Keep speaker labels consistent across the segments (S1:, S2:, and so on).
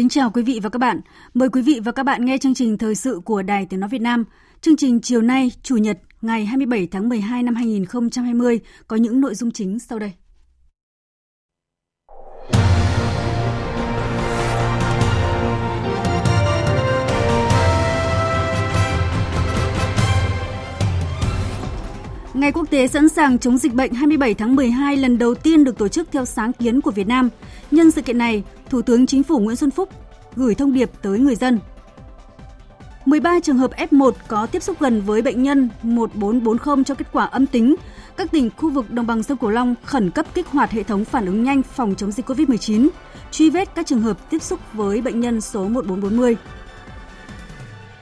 S1: Kính chào quý vị và các bạn. Mời quý vị và các bạn nghe chương trình thời sự của Đài Tiếng Nói Việt Nam. Chương trình chiều nay, Chủ nhật, ngày 27 tháng 12 năm 2020 có những nội dung chính sau đây. Ngày quốc tế sẵn sàng chống dịch bệnh 27 tháng 12 lần đầu tiên được tổ chức theo sáng kiến của Việt Nam. Nhân sự kiện này, Thủ tướng Chính phủ Nguyễn Xuân Phúc gửi thông điệp tới người dân. 13 trường hợp F1 có tiếp xúc gần với bệnh nhân 1440 cho kết quả âm tính. Các tỉnh khu vực đồng bằng sông Cửu Long khẩn cấp kích hoạt hệ thống phản ứng nhanh phòng chống dịch COVID-19, truy vết các trường hợp tiếp xúc với bệnh nhân số 1440.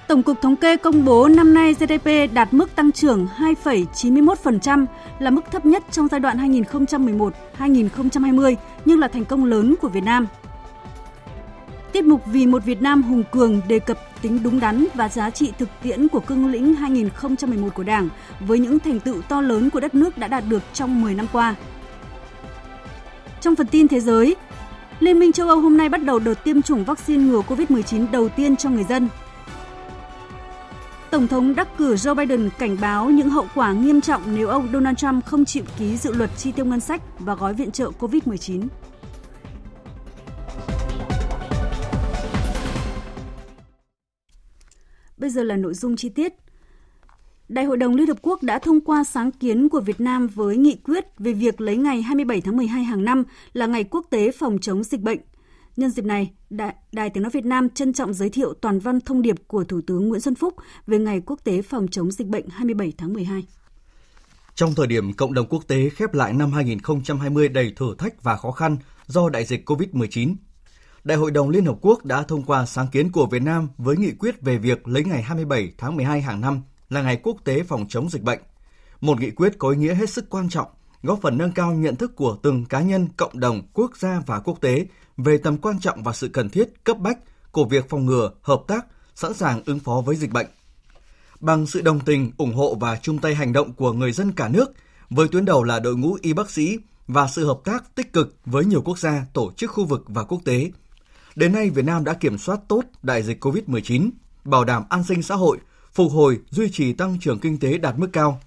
S1: Tổng cục Thống kê công bố năm nay GDP đạt mức tăng trưởng 2,91% là mức thấp nhất trong giai đoạn 2011-2020 nhưng là thành công lớn của Việt Nam. Tiết mục Vì một Việt Nam hùng cường đề cập tính đúng đắn và giá trị thực tiễn của cương lĩnh 2011 của Đảng với những thành tựu to lớn của đất nước đã đạt được trong 10 năm qua. Trong phần tin thế giới, Liên minh châu Âu hôm nay bắt đầu đợt tiêm chủng vaccine ngừa COVID-19 đầu tiên cho người dân. Tổng thống đắc cử Joe Biden cảnh báo những hậu quả nghiêm trọng nếu ông Donald Trump không chịu ký dự luật chi tiêu ngân sách và gói viện trợ COVID-19. Bây giờ là nội dung chi tiết. Đại hội đồng Liên Hợp Quốc đã thông qua sáng kiến của Việt Nam với nghị quyết về việc lấy ngày 27 tháng 12 hàng năm là ngày quốc tế phòng chống dịch bệnh. Nhân dịp này, Đài, Đài Tiếng Nói Việt Nam trân trọng giới thiệu toàn văn thông điệp của Thủ tướng Nguyễn Xuân Phúc về Ngày Quốc tế phòng chống dịch bệnh 27 tháng 12.
S2: Trong thời điểm cộng đồng quốc tế khép lại năm 2020 đầy thử thách và khó khăn do đại dịch COVID-19, Đại hội đồng Liên Hợp Quốc đã thông qua sáng kiến của Việt Nam với nghị quyết về việc lấy ngày 27 tháng 12 hàng năm là ngày quốc tế phòng chống dịch bệnh. Một nghị quyết có ý nghĩa hết sức quan trọng, góp phần nâng cao nhận thức của từng cá nhân, cộng đồng, quốc gia và quốc tế về tầm quan trọng và sự cần thiết cấp bách của việc phòng ngừa, hợp tác, sẵn sàng ứng phó với dịch bệnh. Bằng sự đồng tình, ủng hộ và chung tay hành động của người dân cả nước, với tuyến đầu là đội ngũ y bác sĩ và sự hợp tác tích cực với nhiều quốc gia, tổ chức khu vực và quốc tế, Đến nay, Việt Nam đã kiểm soát tốt đại dịch COVID-19, bảo đảm an sinh xã hội, phục hồi, duy trì tăng trưởng kinh tế đạt mức cao.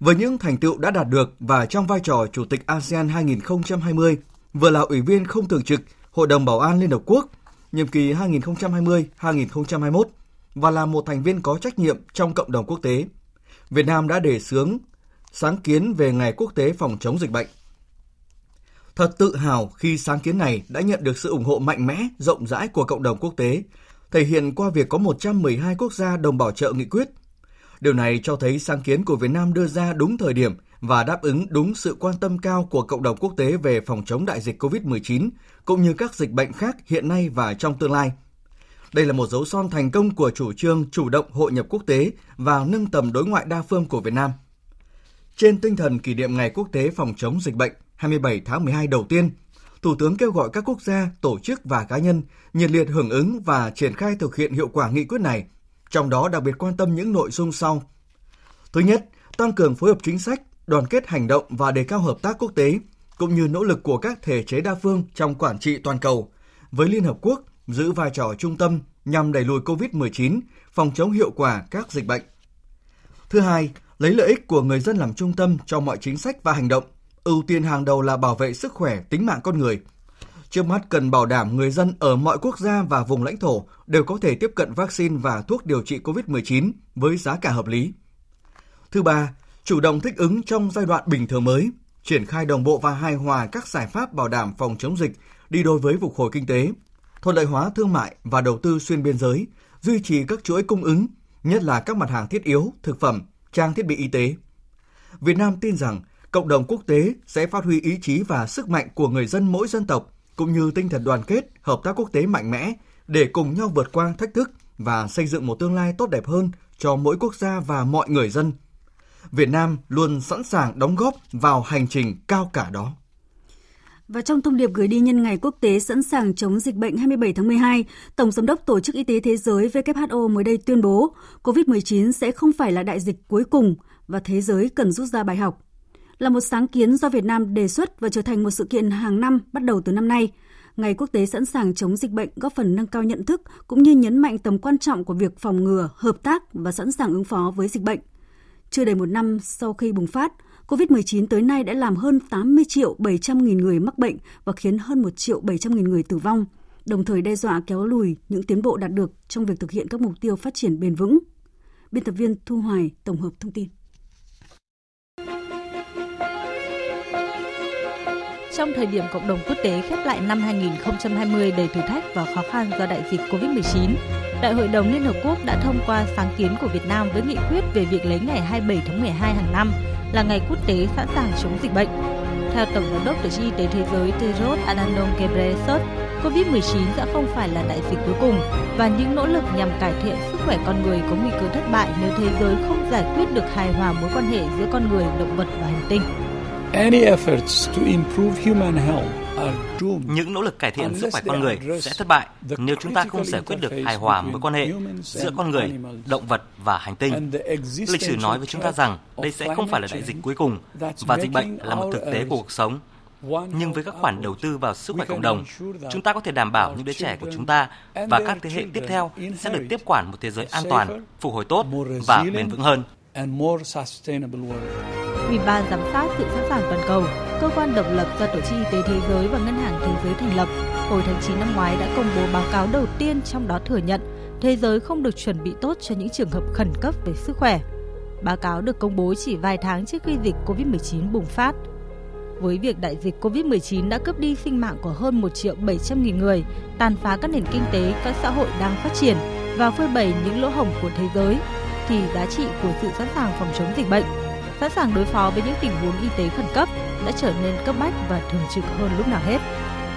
S2: Với những thành tựu đã đạt được và trong vai trò Chủ tịch ASEAN 2020, vừa là Ủy viên không thường trực Hội đồng Bảo an Liên Hợp Quốc, nhiệm kỳ 2020-2021 và là một thành viên có trách nhiệm trong cộng đồng quốc tế, Việt Nam đã đề xướng sáng kiến về Ngày Quốc tế phòng chống dịch bệnh. Thật tự hào khi sáng kiến này đã nhận được sự ủng hộ mạnh mẽ, rộng rãi của cộng đồng quốc tế, thể hiện qua việc có 112 quốc gia đồng bảo trợ nghị quyết. Điều này cho thấy sáng kiến của Việt Nam đưa ra đúng thời điểm và đáp ứng đúng sự quan tâm cao của cộng đồng quốc tế về phòng chống đại dịch COVID-19 cũng như các dịch bệnh khác hiện nay và trong tương lai. Đây là một dấu son thành công của chủ trương chủ động hội nhập quốc tế và nâng tầm đối ngoại đa phương của Việt Nam. Trên tinh thần kỷ niệm Ngày Quốc tế phòng chống dịch bệnh, 27 tháng 12 đầu tiên, Thủ tướng kêu gọi các quốc gia, tổ chức và cá nhân nhiệt liệt hưởng ứng và triển khai thực hiện hiệu quả nghị quyết này, trong đó đặc biệt quan tâm những nội dung sau. Thứ nhất, tăng cường phối hợp chính sách, đoàn kết hành động và đề cao hợp tác quốc tế, cũng như nỗ lực của các thể chế đa phương trong quản trị toàn cầu, với Liên Hợp Quốc giữ vai trò trung tâm nhằm đẩy lùi COVID-19, phòng chống hiệu quả các dịch bệnh. Thứ hai, lấy lợi ích của người dân làm trung tâm cho mọi chính sách và hành động, ưu tiên hàng đầu là bảo vệ sức khỏe, tính mạng con người. Trước mắt cần bảo đảm người dân ở mọi quốc gia và vùng lãnh thổ đều có thể tiếp cận vaccine và thuốc điều trị COVID-19 với giá cả hợp lý. Thứ ba, chủ động thích ứng trong giai đoạn bình thường mới, triển khai đồng bộ và hài hòa các giải pháp bảo đảm phòng chống dịch đi đôi với phục hồi kinh tế, thuận lợi hóa thương mại và đầu tư xuyên biên giới, duy trì các chuỗi cung ứng, nhất là các mặt hàng thiết yếu, thực phẩm, trang thiết bị y tế. Việt Nam tin rằng cộng đồng quốc tế sẽ phát huy ý chí và sức mạnh của người dân mỗi dân tộc cũng như tinh thần đoàn kết, hợp tác quốc tế mạnh mẽ để cùng nhau vượt qua thách thức và xây dựng một tương lai tốt đẹp hơn cho mỗi quốc gia và mọi người dân. Việt Nam luôn sẵn sàng đóng góp vào hành trình cao cả đó.
S1: Và trong thông điệp gửi đi nhân ngày quốc tế sẵn sàng chống dịch bệnh 27 tháng 12, Tổng Giám đốc Tổ chức Y tế Thế giới WHO mới đây tuyên bố COVID-19 sẽ không phải là đại dịch cuối cùng và thế giới cần rút ra bài học. Là một sáng kiến do Việt Nam đề xuất và trở thành một sự kiện hàng năm bắt đầu từ năm nay, Ngày quốc tế sẵn sàng chống dịch bệnh góp phần nâng cao nhận thức cũng như nhấn mạnh tầm quan trọng của việc phòng ngừa, hợp tác và sẵn sàng ứng phó với dịch bệnh. Chưa đầy một năm sau khi bùng phát, COVID-19 tới nay đã làm hơn 80 triệu 700 nghìn người mắc bệnh và khiến hơn 1 triệu 700 nghìn người tử vong, đồng thời đe dọa kéo lùi những tiến bộ đạt được trong việc thực hiện các mục tiêu phát triển bền vững. Biên tập viên Thu Hoài tổng hợp thông tin.
S3: Trong thời điểm cộng đồng quốc tế khép lại năm 2020 đầy thử thách và khó khăn do đại dịch COVID-19, Đại hội đồng Liên Hợp Quốc đã thông qua sáng kiến của Việt Nam với nghị quyết về việc lấy ngày 27 tháng 12 hàng năm là ngày quốc tế sẵn sàng chống dịch bệnh. Theo Tổng giám đốc Tổ chức Y tế Thế giới Tedros Adhanom Ghebreyesus, COVID-19 sẽ không phải là đại dịch cuối cùng và những nỗ lực nhằm cải thiện sức khỏe con người có nguy cơ thất bại nếu thế giới không giải quyết được hài hòa mối quan hệ giữa con người, động vật và hành tinh.
S4: Những nỗ lực cải thiện sức khỏe con người sẽ thất bại nếu chúng ta không giải quyết được hài hòa mối quan hệ giữa con người, động vật và hành tinh. Lịch sử nói với chúng ta rằng đây sẽ không phải là đại dịch cuối cùng và dịch bệnh là một thực tế của cuộc sống. Nhưng với các khoản đầu tư vào sức khỏe cộng đồng, chúng ta có thể đảm bảo những đứa trẻ của chúng ta và các thế hệ tiếp theo sẽ được tiếp quản một thế giới an toàn, phục hồi tốt và bền vững hơn.
S3: Ủy ban giám sát sự sẵn sàng toàn cầu, cơ quan độc lập do Tổ chức Y tế Thế giới và Ngân hàng Thế giới thành lập, hồi tháng 9 năm ngoái đã công bố báo cáo đầu tiên trong đó thừa nhận thế giới không được chuẩn bị tốt cho những trường hợp khẩn cấp về sức khỏe. Báo cáo được công bố chỉ vài tháng trước khi dịch COVID-19 bùng phát. Với việc đại dịch COVID-19 đã cướp đi sinh mạng của hơn 1 triệu 700 nghìn người, tàn phá các nền kinh tế, các xã hội đang phát triển và phơi bày những lỗ hổng của thế giới, thì giá trị của sự sẵn sàng phòng chống dịch bệnh sẵn sàng đối phó với những tình huống y tế khẩn cấp đã trở nên cấp bách và thường trực hơn lúc nào hết.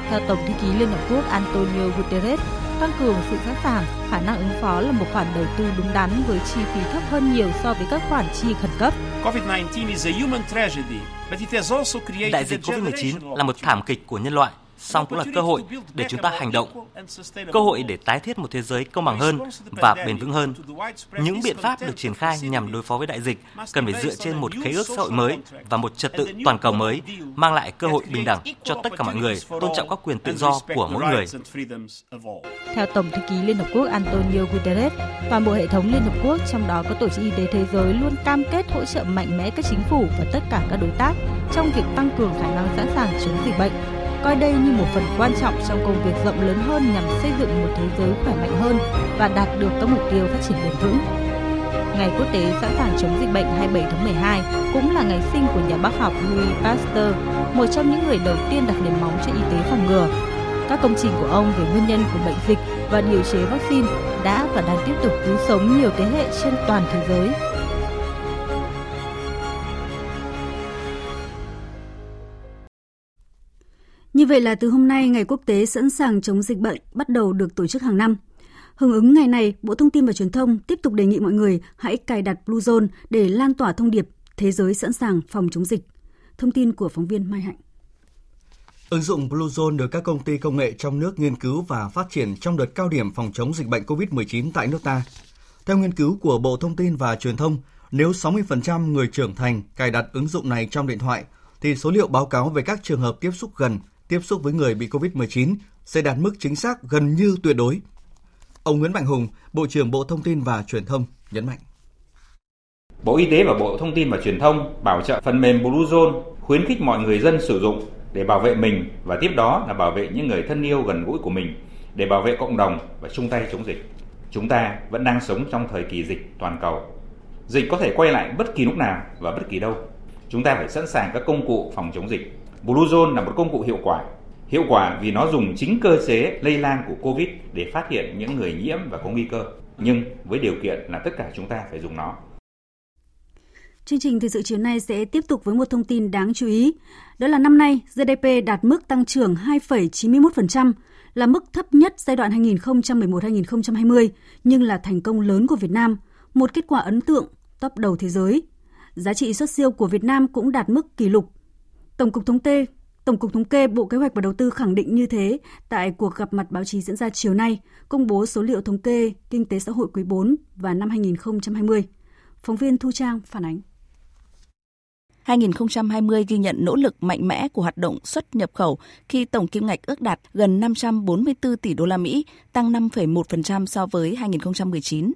S3: Theo Tổng thư ký Liên Hợp Quốc Antonio Guterres, tăng cường sự sẵn sàng, khả năng ứng phó là một khoản đầu tư đúng đắn với chi phí thấp hơn nhiều so với các khoản chi khẩn cấp.
S4: Đại dịch COVID-19 là một thảm kịch của nhân loại song cũng là cơ hội để chúng ta hành động, cơ hội để tái thiết một thế giới công bằng hơn và bền vững hơn. Những biện pháp được triển khai nhằm đối phó với đại dịch cần phải dựa trên một khế ước xã hội mới và một trật tự toàn cầu mới, mang lại cơ hội bình đẳng cho tất cả mọi người, tôn trọng các quyền tự do của mỗi người.
S3: Theo Tổng thư ký Liên Hợp Quốc Antonio Guterres, toàn bộ hệ thống Liên Hợp Quốc, trong đó có Tổ chức Y tế Thế giới luôn cam kết hỗ trợ mạnh mẽ các chính phủ và tất cả các đối tác trong việc tăng cường khả năng sẵn sàng chống dịch bệnh coi đây như một phần quan trọng trong công việc rộng lớn hơn nhằm xây dựng một thế giới khỏe mạnh hơn và đạt được các mục tiêu phát triển bền vững. Ngày quốc tế sẵn sàng chống dịch bệnh 27 tháng 12 cũng là ngày sinh của nhà bác học Louis Pasteur, một trong những người đầu tiên đặt nền móng cho y tế phòng ngừa. Các công trình của ông về nguyên nhân của bệnh dịch và điều chế vaccine đã và đang tiếp tục cứu sống nhiều thế hệ trên toàn thế giới
S1: vậy là từ hôm nay, Ngày Quốc tế sẵn sàng chống dịch bệnh bắt đầu được tổ chức hàng năm. Hưởng ứng ngày này, Bộ Thông tin và Truyền thông tiếp tục đề nghị mọi người hãy cài đặt Bluezone để lan tỏa thông điệp thế giới sẵn sàng phòng chống dịch. Thông tin của phóng viên Mai Hạnh.
S2: Ứng dụng Bluezone được các công ty công nghệ trong nước nghiên cứu và phát triển trong đợt cao điểm phòng chống dịch bệnh COVID-19 tại nước ta. Theo nghiên cứu của Bộ Thông tin và Truyền thông, nếu 60% người trưởng thành cài đặt ứng dụng này trong điện thoại, thì số liệu báo cáo về các trường hợp tiếp xúc gần tiếp xúc với người bị COVID-19 sẽ đạt mức chính xác gần như tuyệt đối. Ông Nguyễn Mạnh Hùng, Bộ trưởng Bộ Thông tin và Truyền thông nhấn mạnh.
S5: Bộ Y tế và Bộ Thông tin và Truyền thông bảo trợ phần mềm Bluezone khuyến khích mọi người dân sử dụng để bảo vệ mình và tiếp đó là bảo vệ những người thân yêu gần gũi của mình, để bảo vệ cộng đồng và chung tay chống dịch. Chúng ta vẫn đang sống trong thời kỳ dịch toàn cầu. Dịch có thể quay lại bất kỳ lúc nào và bất kỳ đâu. Chúng ta phải sẵn sàng các công cụ phòng chống dịch. Bluezone là một công cụ hiệu quả. Hiệu quả vì nó dùng chính cơ chế lây lan của COVID để phát hiện những người nhiễm và có nguy cơ. Nhưng với điều kiện là tất cả chúng ta phải dùng nó.
S1: Chương trình thời sự chiều nay sẽ tiếp tục với một thông tin đáng chú ý. Đó là năm nay, GDP đạt mức tăng trưởng 2,91%, là mức thấp nhất giai đoạn 2011-2020, nhưng là thành công lớn của Việt Nam, một kết quả ấn tượng, top đầu thế giới. Giá trị xuất siêu của Việt Nam cũng đạt mức kỷ lục. Tổng cục Thống kê Tổng cục Thống kê Bộ Kế hoạch và Đầu tư khẳng định như thế tại cuộc gặp mặt báo chí diễn ra chiều nay, công bố số liệu thống kê kinh tế xã hội quý 4 và năm 2020. Phóng viên Thu Trang phản ánh.
S6: 2020 ghi nhận nỗ lực mạnh mẽ của hoạt động xuất nhập khẩu khi tổng kim ngạch ước đạt gần 544 tỷ đô la Mỹ, tăng 5,1% so với 2019.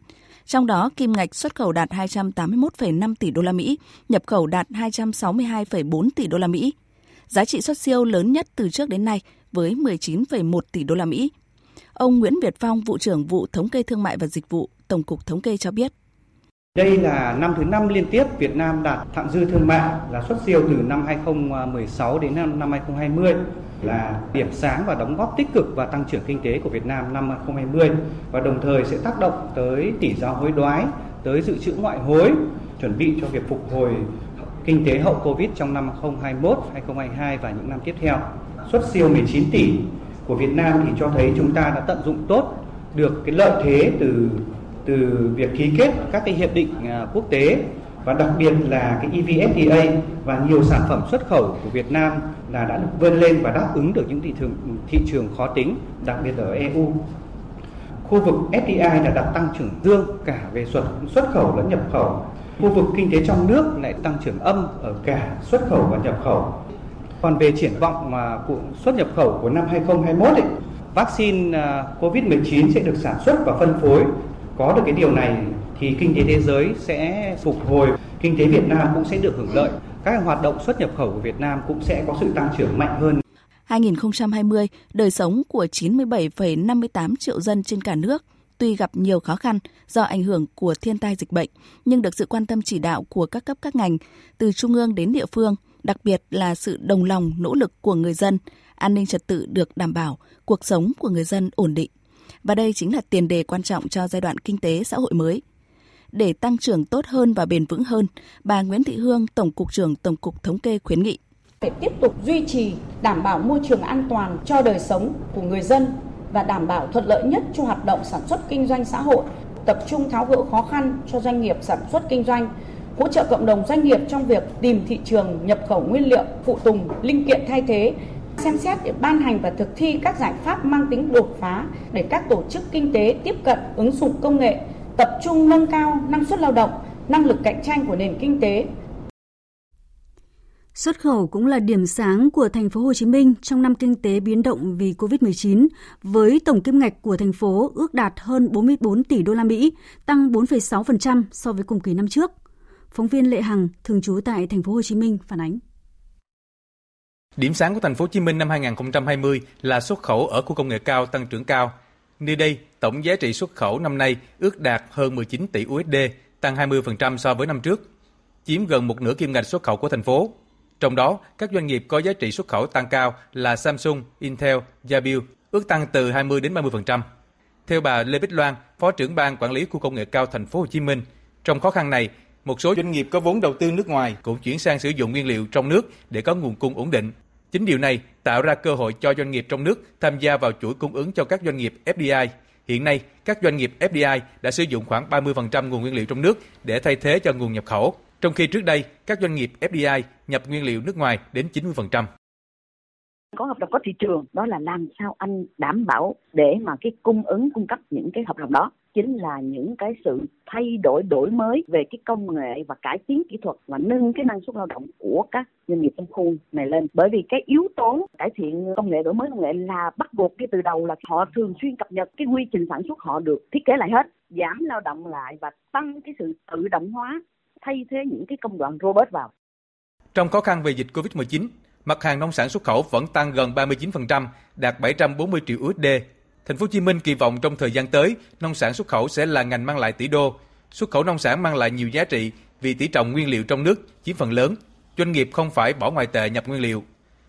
S6: Trong đó, kim ngạch xuất khẩu đạt 281,5 tỷ đô la Mỹ, nhập khẩu đạt 262,4 tỷ đô la Mỹ. Giá trị xuất siêu lớn nhất từ trước đến nay với 19,1 tỷ đô la Mỹ. Ông Nguyễn Việt Phong, vụ trưởng vụ thống kê thương mại và dịch vụ, Tổng cục Thống kê cho biết.
S7: Đây là năm thứ năm liên tiếp Việt Nam đạt thặng dư thương mại là xuất siêu từ năm 2016 đến năm 2020 là điểm sáng và đóng góp tích cực và tăng trưởng kinh tế của Việt Nam năm 2020 và đồng thời sẽ tác động tới tỷ giá hối đoái, tới dự trữ ngoại hối, chuẩn bị cho việc phục hồi kinh tế hậu Covid trong năm 2021, 2022 và những năm tiếp theo. Xuất siêu 19 tỷ của Việt Nam thì cho thấy chúng ta đã tận dụng tốt được cái lợi thế từ từ việc ký kết các cái hiệp định à, quốc tế và đặc biệt là cái EVFTA và nhiều sản phẩm xuất khẩu của Việt Nam là đã được vươn lên và đáp ứng được những thị trường thị trường khó tính, đặc biệt ở EU. Khu vực FDI đã đạt tăng trưởng dương cả về xuất xuất khẩu lẫn nhập khẩu. Khu vực kinh tế trong nước lại tăng trưởng âm ở cả xuất khẩu và nhập khẩu. Còn về triển vọng mà của xuất nhập khẩu của năm 2021 ấy, vaccine à, COVID-19 sẽ được sản xuất và phân phối có được cái điều này thì kinh tế thế giới sẽ phục hồi, kinh tế Việt Nam cũng sẽ được hưởng lợi. Các hoạt động xuất nhập khẩu của Việt Nam cũng sẽ có sự tăng trưởng mạnh hơn.
S6: 2020, đời sống của 97,58 triệu dân trên cả nước tuy gặp nhiều khó khăn do ảnh hưởng của thiên tai dịch bệnh, nhưng được sự quan tâm chỉ đạo của các cấp các ngành, từ trung ương đến địa phương, đặc biệt là sự đồng lòng nỗ lực của người dân, an ninh trật tự được đảm bảo, cuộc sống của người dân ổn định và đây chính là tiền đề quan trọng cho giai đoạn kinh tế xã hội mới. Để tăng trưởng tốt hơn và bền vững hơn, bà Nguyễn Thị Hương, Tổng cục trưởng Tổng cục Thống kê khuyến nghị
S8: phải tiếp tục duy trì đảm bảo môi trường an toàn cho đời sống của người dân và đảm bảo thuận lợi nhất cho hoạt động sản xuất kinh doanh xã hội, tập trung tháo gỡ khó khăn cho doanh nghiệp sản xuất kinh doanh, hỗ trợ cộng đồng doanh nghiệp trong việc tìm thị trường nhập khẩu nguyên liệu, phụ tùng, linh kiện thay thế xem xét để ban hành và thực thi các giải pháp mang tính đột phá để các tổ chức kinh tế tiếp cận ứng dụng công nghệ, tập trung nâng cao năng suất lao động, năng lực cạnh tranh của nền kinh tế.
S1: Xuất khẩu cũng là điểm sáng của thành phố Hồ Chí Minh trong năm kinh tế biến động vì Covid-19 với tổng kim ngạch của thành phố ước đạt hơn 44 tỷ đô la Mỹ, tăng 4,6% so với cùng kỳ năm trước. Phóng viên Lệ Hằng thường trú tại thành phố Hồ Chí Minh phản ánh.
S9: Điểm sáng của thành phố Hồ Chí Minh năm 2020 là xuất khẩu ở khu công nghệ cao tăng trưởng cao. Nơi đây, tổng giá trị xuất khẩu năm nay ước đạt hơn 19 tỷ USD, tăng 20% so với năm trước, chiếm gần một nửa kim ngạch xuất khẩu của thành phố. Trong đó, các doanh nghiệp có giá trị xuất khẩu tăng cao là Samsung, Intel, Jabil, ước tăng từ 20 đến 30%. Theo bà Lê Bích Loan, Phó trưởng ban quản lý khu công nghệ cao thành phố Hồ Chí Minh, trong khó khăn này, một số doanh nghiệp có vốn đầu tư nước ngoài cũng chuyển sang sử dụng nguyên liệu trong nước để có nguồn cung ổn định. Chính điều này tạo ra cơ hội cho doanh nghiệp trong nước tham gia vào chuỗi cung ứng cho các doanh nghiệp FDI. Hiện nay, các doanh nghiệp FDI đã sử dụng khoảng 30% nguồn nguyên liệu trong nước để thay thế cho nguồn nhập khẩu, trong khi trước đây các doanh nghiệp FDI nhập nguyên liệu nước ngoài đến 90%
S10: có hợp đồng có thị trường đó là làm sao anh đảm bảo để mà cái cung ứng cung cấp những cái hợp đồng đó chính là những cái sự thay đổi đổi mới về cái công nghệ và cải tiến kỹ thuật và nâng cái năng suất lao động của các doanh nghiệp trong khu này lên bởi vì cái yếu tố cải thiện công nghệ đổi mới công nghệ là bắt buộc cái từ đầu là họ thường xuyên cập nhật cái quy trình sản xuất họ được thiết kế lại hết giảm lao động lại và tăng cái sự tự động hóa thay thế những cái công đoạn robot vào
S9: trong khó khăn về dịch Covid-19, mặt hàng nông sản xuất khẩu vẫn tăng gần 39%, đạt 740 triệu USD. Thành phố Hồ Chí Minh kỳ vọng trong thời gian tới, nông sản xuất khẩu sẽ là ngành mang lại tỷ đô. Xuất khẩu nông sản mang lại nhiều giá trị vì tỷ trọng nguyên liệu trong nước chiếm phần lớn. doanh nghiệp không phải bỏ ngoại tệ nhập nguyên liệu.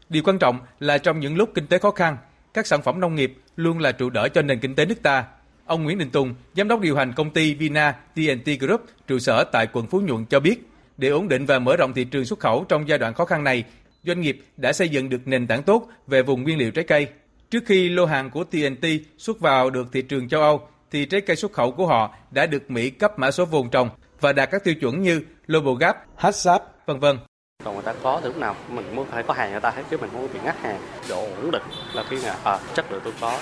S9: Điều quan trọng là trong những lúc kinh tế khó khăn, các sản phẩm nông nghiệp luôn là trụ đỡ cho nền kinh tế nước ta. Ông Nguyễn Đình Tùng, giám đốc điều hành công ty Vina TNT Group, trụ sở tại quận Phú Nhuận cho biết, để ổn định và mở rộng thị trường xuất khẩu trong giai đoạn khó khăn này, doanh nghiệp đã xây dựng được nền tảng tốt về vùng nguyên liệu trái cây. Trước khi lô hàng của TNT xuất vào được thị trường châu Âu, thì trái cây xuất khẩu của họ đã được Mỹ cấp mã số vùng trồng và đạt các tiêu chuẩn như Global Gap, HACCP, vân vân
S11: còn người ta có thì lúc nào mình muốn phải có hàng người ta hết chứ mình không bị ngắt hàng. Độ ổn định là khi nào à, chất lượng tôi có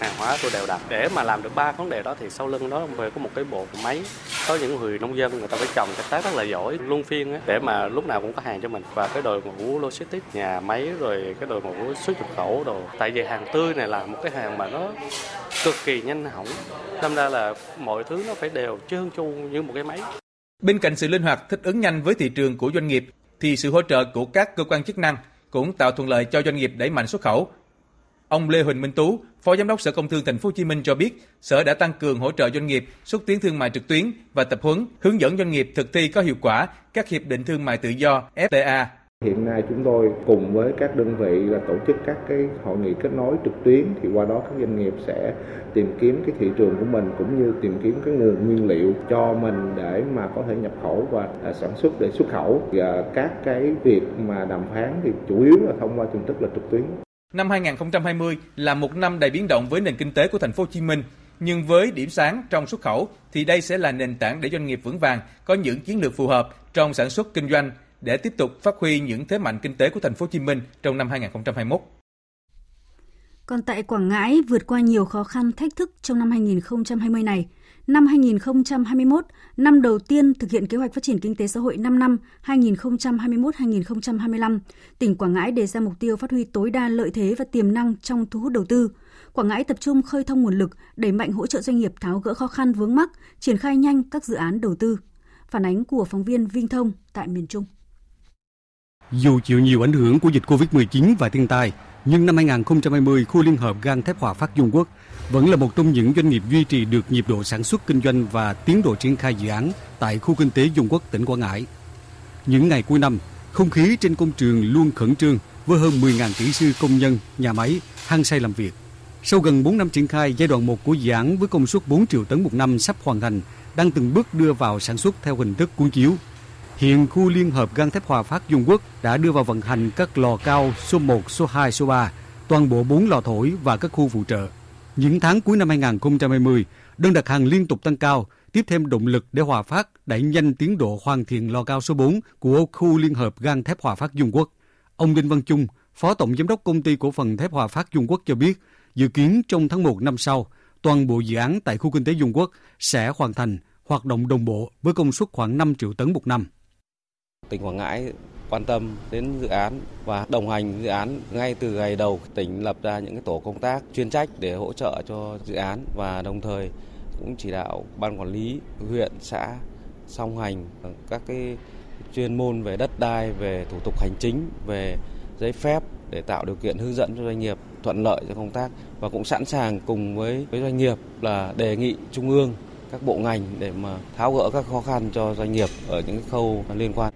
S11: hàng hóa tôi đều đặt để mà làm được ba vấn đề đó thì sau lưng đó về có một cái bộ máy có những người nông dân người ta phải trồng canh tác rất là giỏi luân phiên ấy, để mà lúc nào cũng có hàng cho mình. Và cái đội ngũ logistics nhà máy rồi cái đội ngũ xuất nhập khẩu đồ. Tại vì hàng tươi này là một cái hàng mà nó cực kỳ nhanh hỏng đâm ra là mọi thứ nó phải đều trơn tru như một cái máy.
S9: Bên cạnh sự linh hoạt thích ứng nhanh với thị trường của doanh nghiệp thì sự hỗ trợ của các cơ quan chức năng cũng tạo thuận lợi cho doanh nghiệp đẩy mạnh xuất khẩu. Ông Lê Huỳnh Minh Tú, Phó Giám đốc Sở Công Thương Thành phố Hồ Chí Minh cho biết, Sở đã tăng cường hỗ trợ doanh nghiệp xúc tiến thương mại trực tuyến và tập huấn, hướng dẫn doanh nghiệp thực thi có hiệu quả các hiệp định thương mại tự do FTA
S12: Hiện nay chúng tôi cùng với các đơn vị là tổ chức các cái hội nghị kết nối trực tuyến, thì qua đó các doanh nghiệp sẽ tìm kiếm cái thị trường của mình cũng như tìm kiếm cái nguồn nguyên liệu cho mình để mà có thể nhập khẩu và à, sản xuất để xuất khẩu. Và các cái việc mà đàm phán thì chủ yếu là thông qua hình thức là trực tuyến.
S9: Năm 2020 là một năm đầy biến động với nền kinh tế của thành phố Hồ Chí Minh. Nhưng với điểm sáng trong xuất khẩu thì đây sẽ là nền tảng để doanh nghiệp vững vàng, có những chiến lược phù hợp trong sản xuất kinh doanh để tiếp tục phát huy những thế mạnh kinh tế của thành phố Hồ Chí Minh trong năm 2021.
S1: Còn tại Quảng Ngãi, vượt qua nhiều khó khăn thách thức trong năm 2020 này, năm 2021, năm đầu tiên thực hiện kế hoạch phát triển kinh tế xã hội 5 năm 2021-2025, tỉnh Quảng Ngãi đề ra mục tiêu phát huy tối đa lợi thế và tiềm năng trong thu hút đầu tư. Quảng Ngãi tập trung khơi thông nguồn lực, đẩy mạnh hỗ trợ doanh nghiệp tháo gỡ khó khăn vướng mắc, triển khai nhanh các dự án đầu tư. Phản ánh của phóng viên Vinh Thông tại miền Trung.
S13: Dù chịu nhiều ảnh hưởng của dịch Covid-19 và thiên tai, nhưng năm 2020, khu Liên hợp gang thép Hòa Phát Dung Quốc vẫn là một trong những doanh nghiệp duy trì được nhịp độ sản xuất kinh doanh và tiến độ triển khai dự án tại khu kinh tế Dung Quốc, tỉnh Quảng Ngãi. Những ngày cuối năm, không khí trên công trường luôn khẩn trương với hơn 10.000 kỹ sư công nhân, nhà máy, hăng say làm việc. Sau gần 4 năm triển khai, giai đoạn 1 của dự án với công suất 4 triệu tấn một năm sắp hoàn thành, đang từng bước đưa vào sản xuất theo hình thức cuốn chiếu – Hiện khu Liên hợp gang thép Hòa Phát Dung Quốc đã đưa vào vận hành các lò cao số 1, số 2, số 3, toàn bộ 4 lò thổi và các khu phụ trợ. Những tháng cuối năm 2020, đơn đặt hàng liên tục tăng cao, tiếp thêm động lực để Hòa Phát đẩy nhanh tiến độ hoàn thiện lò cao số 4 của khu Liên hợp gang thép Hòa Phát Dung Quốc. Ông Đinh Văn Trung, Phó Tổng Giám đốc Công ty Cổ phần Thép Hòa Phát Dung Quốc cho biết, dự kiến trong tháng 1 năm sau, toàn bộ dự án tại khu kinh tế Dung Quốc sẽ hoàn thành hoạt động đồng bộ với công suất khoảng 5 triệu tấn một năm
S14: tỉnh Quảng Ngãi quan tâm đến dự án và đồng hành dự án ngay từ ngày đầu tỉnh lập ra những cái tổ công tác chuyên trách để hỗ trợ cho dự án và đồng thời cũng chỉ đạo ban quản lý huyện, xã song hành các cái chuyên môn về đất đai, về thủ tục hành chính, về giấy phép để tạo điều kiện hướng dẫn cho doanh nghiệp thuận lợi cho công tác và cũng sẵn sàng cùng với với doanh nghiệp là đề nghị trung ương, các bộ ngành để mà tháo gỡ các khó khăn cho doanh nghiệp ở những khâu liên quan.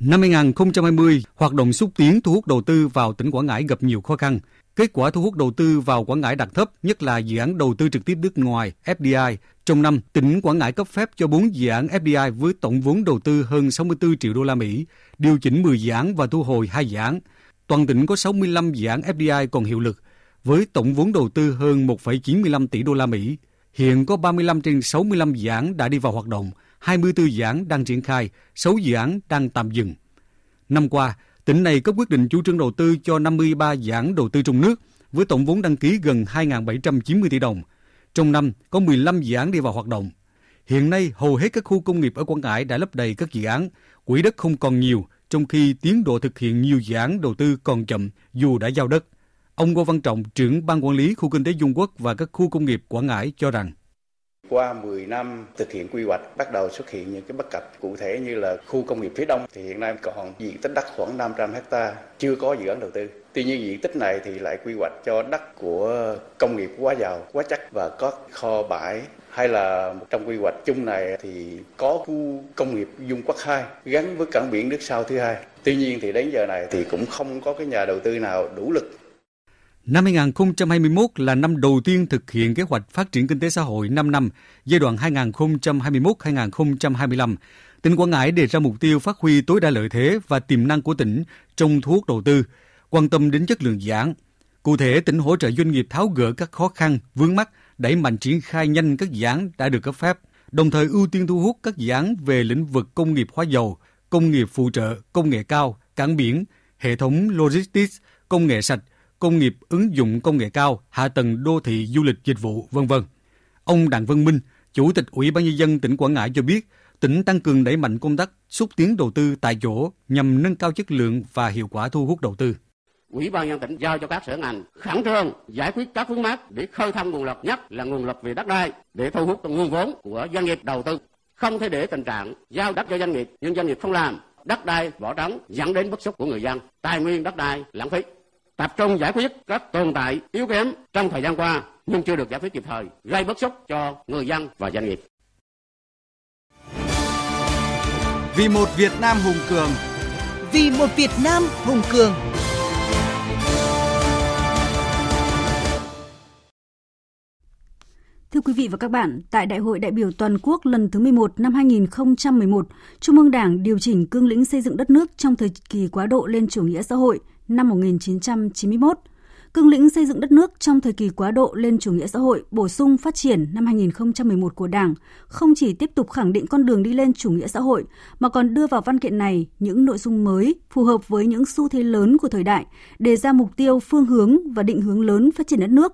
S13: Năm 2020, hoạt động xúc tiến thu hút đầu tư vào tỉnh Quảng Ngãi gặp nhiều khó khăn. Kết quả thu hút đầu tư vào Quảng Ngãi đạt thấp, nhất là dự án đầu tư trực tiếp nước ngoài FDI. Trong năm, tỉnh Quảng Ngãi cấp phép cho 4 dự án FDI với tổng vốn đầu tư hơn 64 triệu đô la Mỹ, điều chỉnh 10 dự án và thu hồi 2 dự án. Toàn tỉnh có 65 dự án FDI còn hiệu lực, với tổng vốn đầu tư hơn 1,95 tỷ đô la Mỹ. Hiện có 35 trên 65 dự án đã đi vào hoạt động, 24 dự án đang triển khai, 6 dự án đang tạm dừng. Năm qua, tỉnh này có quyết định chủ trương đầu tư cho 53 dự án đầu tư trong nước với tổng vốn đăng ký gần 2.790 tỷ đồng. Trong năm, có 15 dự án đi vào hoạt động. Hiện nay, hầu hết các khu công nghiệp ở Quảng Ngãi đã lấp đầy các dự án, quỹ đất không còn nhiều, trong khi tiến độ thực hiện nhiều dự án đầu tư còn chậm dù đã giao đất. Ông Ngô Văn Trọng, trưởng ban quản lý khu kinh tế Dung Quốc và các khu công nghiệp Quảng Ngãi cho rằng
S15: qua 10 năm thực hiện quy hoạch bắt đầu xuất hiện những cái bất cập cụ thể như là khu công nghiệp phía đông thì hiện nay còn diện tích đất khoảng 500 hecta chưa có dự án đầu tư. Tuy nhiên diện tích này thì lại quy hoạch cho đất của công nghiệp quá giàu, quá chắc và có kho bãi hay là trong quy hoạch chung này thì có khu công nghiệp Dung Quất 2 gắn với cảng biển nước sau thứ hai. Tuy nhiên thì đến giờ này thì cũng không có cái nhà đầu tư nào đủ lực
S13: Năm 2021 là năm đầu tiên thực hiện kế hoạch phát triển kinh tế xã hội 5 năm, giai đoạn 2021-2025. Tỉnh Quảng Ngãi đề ra mục tiêu phát huy tối đa lợi thế và tiềm năng của tỉnh trong thu hút đầu tư, quan tâm đến chất lượng dự án. Cụ thể, tỉnh hỗ trợ doanh nghiệp tháo gỡ các khó khăn, vướng mắt, đẩy mạnh triển khai nhanh các dự án đã được cấp phép, đồng thời ưu tiên thu hút các dự án về lĩnh vực công nghiệp hóa dầu, công nghiệp phụ trợ, công nghệ cao, cảng biển, hệ thống logistics, công nghệ sạch, công nghiệp ứng dụng công nghệ cao, hạ tầng đô thị du lịch dịch vụ, vân vân. Ông Đặng Văn Minh, Chủ tịch Ủy ban nhân dân tỉnh Quảng Ngãi cho biết, tỉnh tăng cường đẩy mạnh công tác xúc tiến đầu tư tại chỗ nhằm nâng cao chất lượng và hiệu quả thu hút đầu tư.
S16: Ủy ban nhân tỉnh giao cho các sở ngành khẩn trương giải quyết các vướng mắc để khơi thông nguồn lực nhất là nguồn lực về đất đai để thu hút nguồn vốn của doanh nghiệp đầu tư. Không thể để tình trạng giao đất cho doanh nghiệp nhưng doanh nghiệp không làm, đất đai bỏ trống dẫn đến bức xúc của người dân, tài nguyên đất đai lãng phí. Tập trung giải quyết các tồn tại yếu kém trong thời gian qua nhưng chưa được giải quyết kịp thời, gây bức xúc cho người dân và doanh nghiệp.
S17: Vì một Việt Nam hùng cường.
S18: Vì một Việt Nam hùng cường.
S1: Thưa quý vị và các bạn, tại Đại hội đại biểu toàn quốc lần thứ 11 năm 2011, Trung ương Đảng điều chỉnh cương lĩnh xây dựng đất nước trong thời kỳ quá độ lên chủ nghĩa xã hội năm 1991. Cương lĩnh xây dựng đất nước trong thời kỳ quá độ lên chủ nghĩa xã hội bổ sung phát triển năm 2011 của Đảng không chỉ tiếp tục khẳng định con đường đi lên chủ nghĩa xã hội mà còn đưa vào văn kiện này những nội dung mới phù hợp với những xu thế lớn của thời đại, đề ra mục tiêu phương hướng và định hướng lớn phát triển đất nước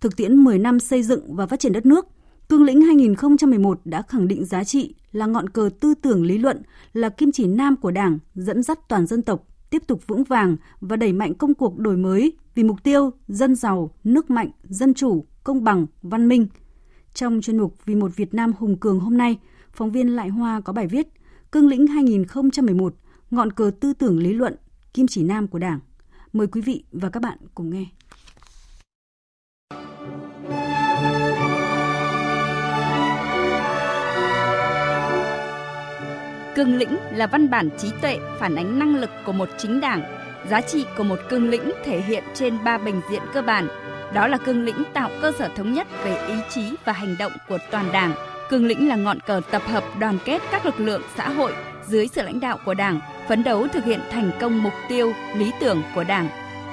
S1: thực tiễn 10 năm xây dựng và phát triển đất nước, Cương lĩnh 2011 đã khẳng định giá trị là ngọn cờ tư tưởng lý luận, là kim chỉ nam của Đảng dẫn dắt toàn dân tộc tiếp tục vững vàng và đẩy mạnh công cuộc đổi mới vì mục tiêu dân giàu, nước mạnh, dân chủ, công bằng, văn minh. Trong chuyên mục Vì một Việt Nam hùng cường hôm nay, phóng viên Lại Hoa có bài viết Cương lĩnh 2011, ngọn cờ tư tưởng lý luận, kim chỉ nam của Đảng. Mời quý vị và các bạn cùng nghe.
S19: Cương lĩnh là văn bản trí tuệ phản ánh năng lực của một chính đảng. Giá trị của một cương lĩnh thể hiện trên ba bình diện cơ bản. Đó là cương lĩnh tạo cơ sở thống nhất về ý chí và hành động của toàn đảng. Cương lĩnh là ngọn cờ tập hợp đoàn kết các lực lượng xã hội dưới sự lãnh đạo của đảng, phấn đấu thực hiện thành công mục tiêu, lý tưởng của đảng.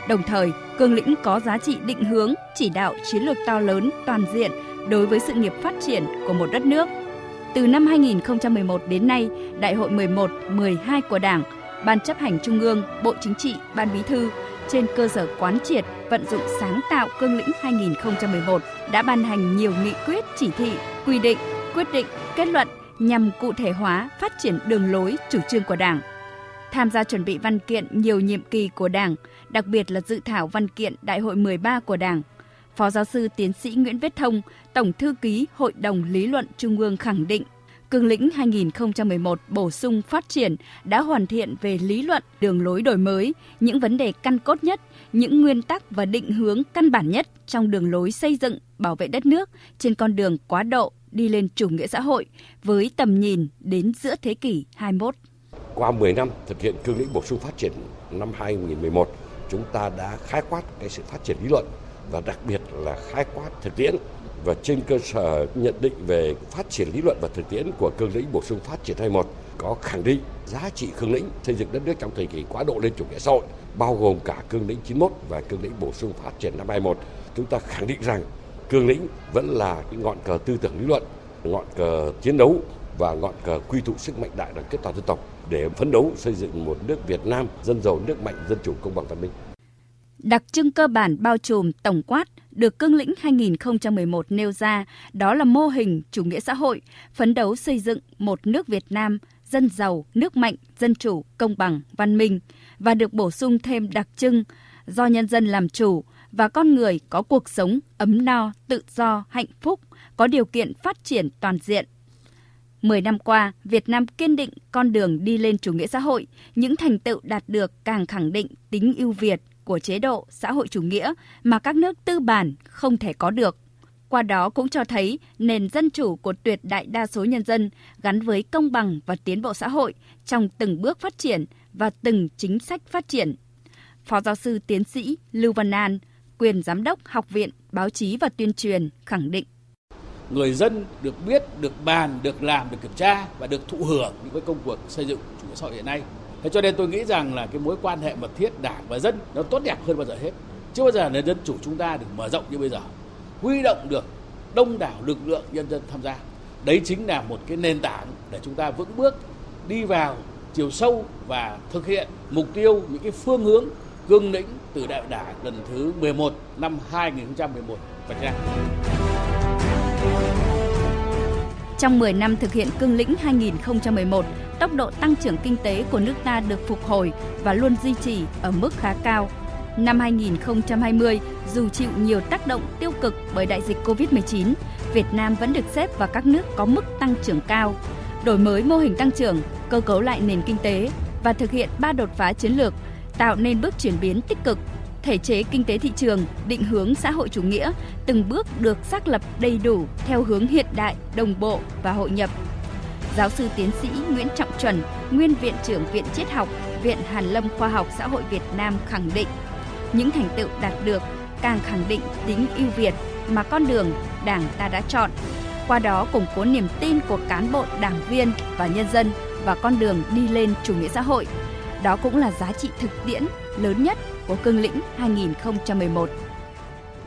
S19: Đồng thời, cương lĩnh có giá trị định hướng, chỉ đạo chiến lược to lớn, toàn diện đối với sự nghiệp phát triển của một đất nước – từ năm 2011 đến nay, Đại hội 11, 12 của Đảng, Ban chấp hành Trung ương, Bộ Chính trị, Ban Bí thư trên cơ sở quán triệt, vận dụng sáng tạo cương lĩnh 2011 đã ban hành nhiều nghị quyết, chỉ thị, quy định, quyết định, kết luận nhằm cụ thể hóa phát triển đường lối, chủ trương của Đảng. Tham gia chuẩn bị văn kiện nhiều nhiệm kỳ của Đảng, đặc biệt là dự thảo văn kiện Đại hội 13 của Đảng, Phó giáo sư tiến sĩ Nguyễn Viết Thông, Tổng thư ký Hội đồng Lý luận Trung ương khẳng định, Cương lĩnh 2011 bổ sung phát triển đã hoàn thiện về lý luận, đường lối đổi mới, những vấn đề căn cốt nhất, những nguyên tắc và định hướng căn bản nhất trong đường lối xây dựng, bảo vệ đất nước trên con đường quá độ đi lên chủ nghĩa xã hội với tầm nhìn đến giữa thế kỷ 21.
S20: Qua 10 năm thực hiện cương lĩnh bổ sung phát triển năm 2011, chúng ta đã khái quát cái sự phát triển lý luận và đặc biệt là khai quát thực tiễn. Và trên cơ sở nhận định về phát triển lý luận và thực tiễn của cương lĩnh bổ sung phát triển 21 có khẳng định giá trị cương lĩnh xây dựng đất nước trong thời kỳ quá độ lên chủ nghĩa xã hội, bao gồm cả cương lĩnh 91 và cương lĩnh bổ sung phát triển năm 21 chúng ta khẳng định rằng cương lĩnh vẫn là cái ngọn cờ tư tưởng lý luận, ngọn cờ chiến đấu và ngọn cờ quy tụ sức mạnh đại đoàn kết toàn dân tộc để phấn đấu xây dựng một nước Việt Nam dân giàu, nước mạnh, dân chủ, công bằng, văn minh.
S19: Đặc trưng cơ bản bao trùm tổng quát được cương lĩnh 2011 nêu ra đó là mô hình chủ nghĩa xã hội, phấn đấu xây dựng một nước Việt Nam dân giàu, nước mạnh, dân chủ, công bằng, văn minh và được bổ sung thêm đặc trưng do nhân dân làm chủ và con người có cuộc sống ấm no, tự do, hạnh phúc, có điều kiện phát triển toàn diện. Mười năm qua, Việt Nam kiên định con đường đi lên chủ nghĩa xã hội, những thành tựu đạt được càng khẳng định tính ưu việt của chế độ xã hội chủ nghĩa mà các nước tư bản không thể có được. Qua đó cũng cho thấy nền dân chủ của tuyệt đại đa số nhân dân gắn với công bằng và tiến bộ xã hội trong từng bước phát triển và từng chính sách phát triển. Phó giáo sư tiến sĩ Lưu Văn An, quyền giám đốc Học viện Báo chí và Tuyên truyền khẳng định
S21: người dân được biết, được bàn, được làm, được kiểm tra và được thụ hưởng những cái công cuộc xây dựng chủ nghĩa xã hội hiện nay. Thế cho nên tôi nghĩ rằng là cái mối quan hệ mật thiết đảng và dân nó tốt đẹp hơn bao giờ hết. Chưa bao giờ nền dân chủ chúng ta được mở rộng như bây giờ. Huy động được đông đảo lực lượng nhân dân tham gia. Đấy chính là một cái nền tảng để chúng ta vững bước đi vào chiều sâu và thực hiện mục tiêu những cái phương hướng cương lĩnh từ đại đảng lần thứ 11 năm 2011 và ra.
S19: Trong 10 năm thực hiện cương lĩnh 2011, tốc độ tăng trưởng kinh tế của nước ta được phục hồi và luôn duy trì ở mức khá cao. Năm 2020, dù chịu nhiều tác động tiêu cực bởi đại dịch Covid-19, Việt Nam vẫn được xếp vào các nước có mức tăng trưởng cao. Đổi mới mô hình tăng trưởng, cơ cấu lại nền kinh tế và thực hiện ba đột phá chiến lược, tạo nên bước chuyển biến tích cực thể chế kinh tế thị trường, định hướng xã hội chủ nghĩa từng bước được xác lập đầy đủ theo hướng hiện đại, đồng bộ và hội nhập. Giáo sư tiến sĩ Nguyễn Trọng Chuẩn, nguyên viện trưởng Viện Triết học, Viện Hàn Lâm Khoa học Xã hội Việt Nam khẳng định, những thành tựu đạt được càng khẳng định tính ưu việt mà con đường Đảng ta đã chọn. Qua đó củng cố niềm tin của cán bộ, đảng viên và nhân dân và con đường đi lên chủ nghĩa xã hội. Đó cũng là giá trị thực tiễn lớn nhất của cương lĩnh 2011.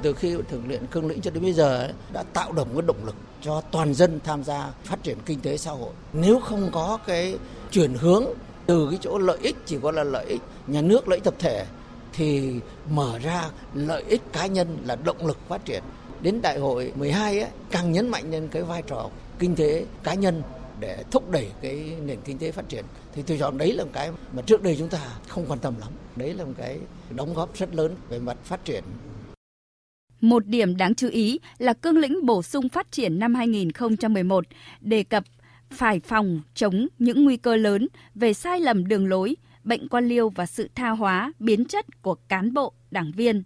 S22: Từ khi thực hiện cương lĩnh cho đến bây giờ ấy, đã tạo động cái động lực cho toàn dân tham gia phát triển kinh tế xã hội. Nếu không có cái chuyển hướng từ cái chỗ lợi ích chỉ có là lợi ích nhà nước lợi ích tập thể thì mở ra lợi ích cá nhân là động lực phát triển. Đến đại hội 12 ấy, càng nhấn mạnh lên cái vai trò kinh tế cá nhân để thúc đẩy cái nền kinh tế phát triển thì tôi chọn đấy là một cái mà trước đây chúng ta không quan tâm lắm đấy là một cái đóng góp rất lớn về mặt phát triển
S19: một điểm đáng chú ý là cương lĩnh bổ sung phát triển năm 2011 đề cập phải phòng chống những nguy cơ lớn về sai lầm đường lối, bệnh quan liêu và sự tha hóa, biến chất của cán bộ, đảng viên.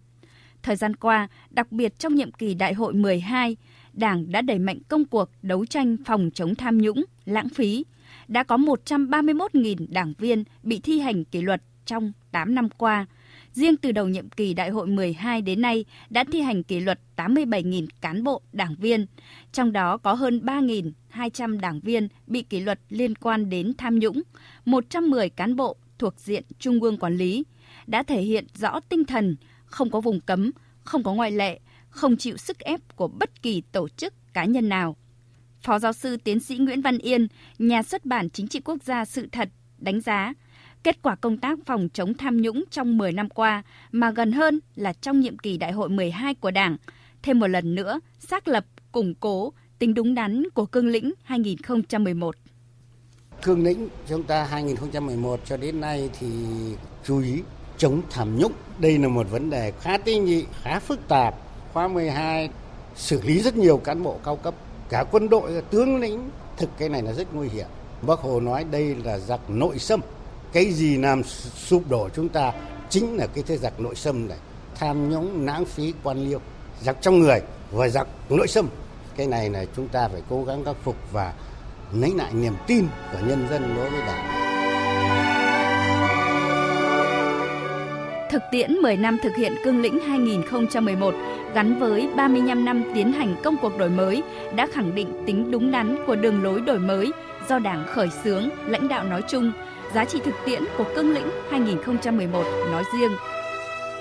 S19: Thời gian qua, đặc biệt trong nhiệm kỳ đại hội 12, Đảng đã đẩy mạnh công cuộc đấu tranh phòng chống tham nhũng, lãng phí. Đã có 131.000 đảng viên bị thi hành kỷ luật trong 8 năm qua. Riêng từ đầu nhiệm kỳ đại hội 12 đến nay đã thi hành kỷ luật 87.000 cán bộ, đảng viên, trong đó có hơn 3.200 đảng viên bị kỷ luật liên quan đến tham nhũng, 110 cán bộ thuộc diện Trung ương quản lý, đã thể hiện rõ tinh thần không có vùng cấm, không có ngoại lệ, không chịu sức ép của bất kỳ tổ chức cá nhân nào. Phó giáo sư tiến sĩ Nguyễn Văn Yên, nhà xuất bản Chính trị quốc gia sự thật đánh giá kết quả công tác phòng chống tham nhũng trong 10 năm qua mà gần hơn là trong nhiệm kỳ đại hội 12 của Đảng, thêm một lần nữa xác lập, củng cố tính đúng đắn của cương lĩnh 2011.
S22: Cương lĩnh chúng ta 2011 cho đến nay thì chú ý chống tham nhũng. Đây là một vấn đề khá tinh nhị, khá phức tạp khóa 12 xử lý rất nhiều cán bộ cao cấp, cả quân đội, tướng lĩnh. Thực cái này là rất nguy hiểm. Bác Hồ nói đây là giặc nội xâm. Cái gì làm sụp đổ chúng ta chính là cái thế giặc nội xâm này. Tham nhũng, lãng phí, quan liêu. Giặc trong người và giặc nội xâm. Cái này là chúng ta phải cố gắng khắc phục và lấy lại niềm tin của nhân dân đối với đảng.
S19: Thực tiễn 10 năm thực hiện cương lĩnh 2011 gắn với 35 năm tiến hành công cuộc đổi mới đã khẳng định tính đúng đắn của đường lối đổi mới do Đảng khởi xướng, lãnh đạo nói chung, giá trị thực tiễn của cương lĩnh 2011 nói riêng.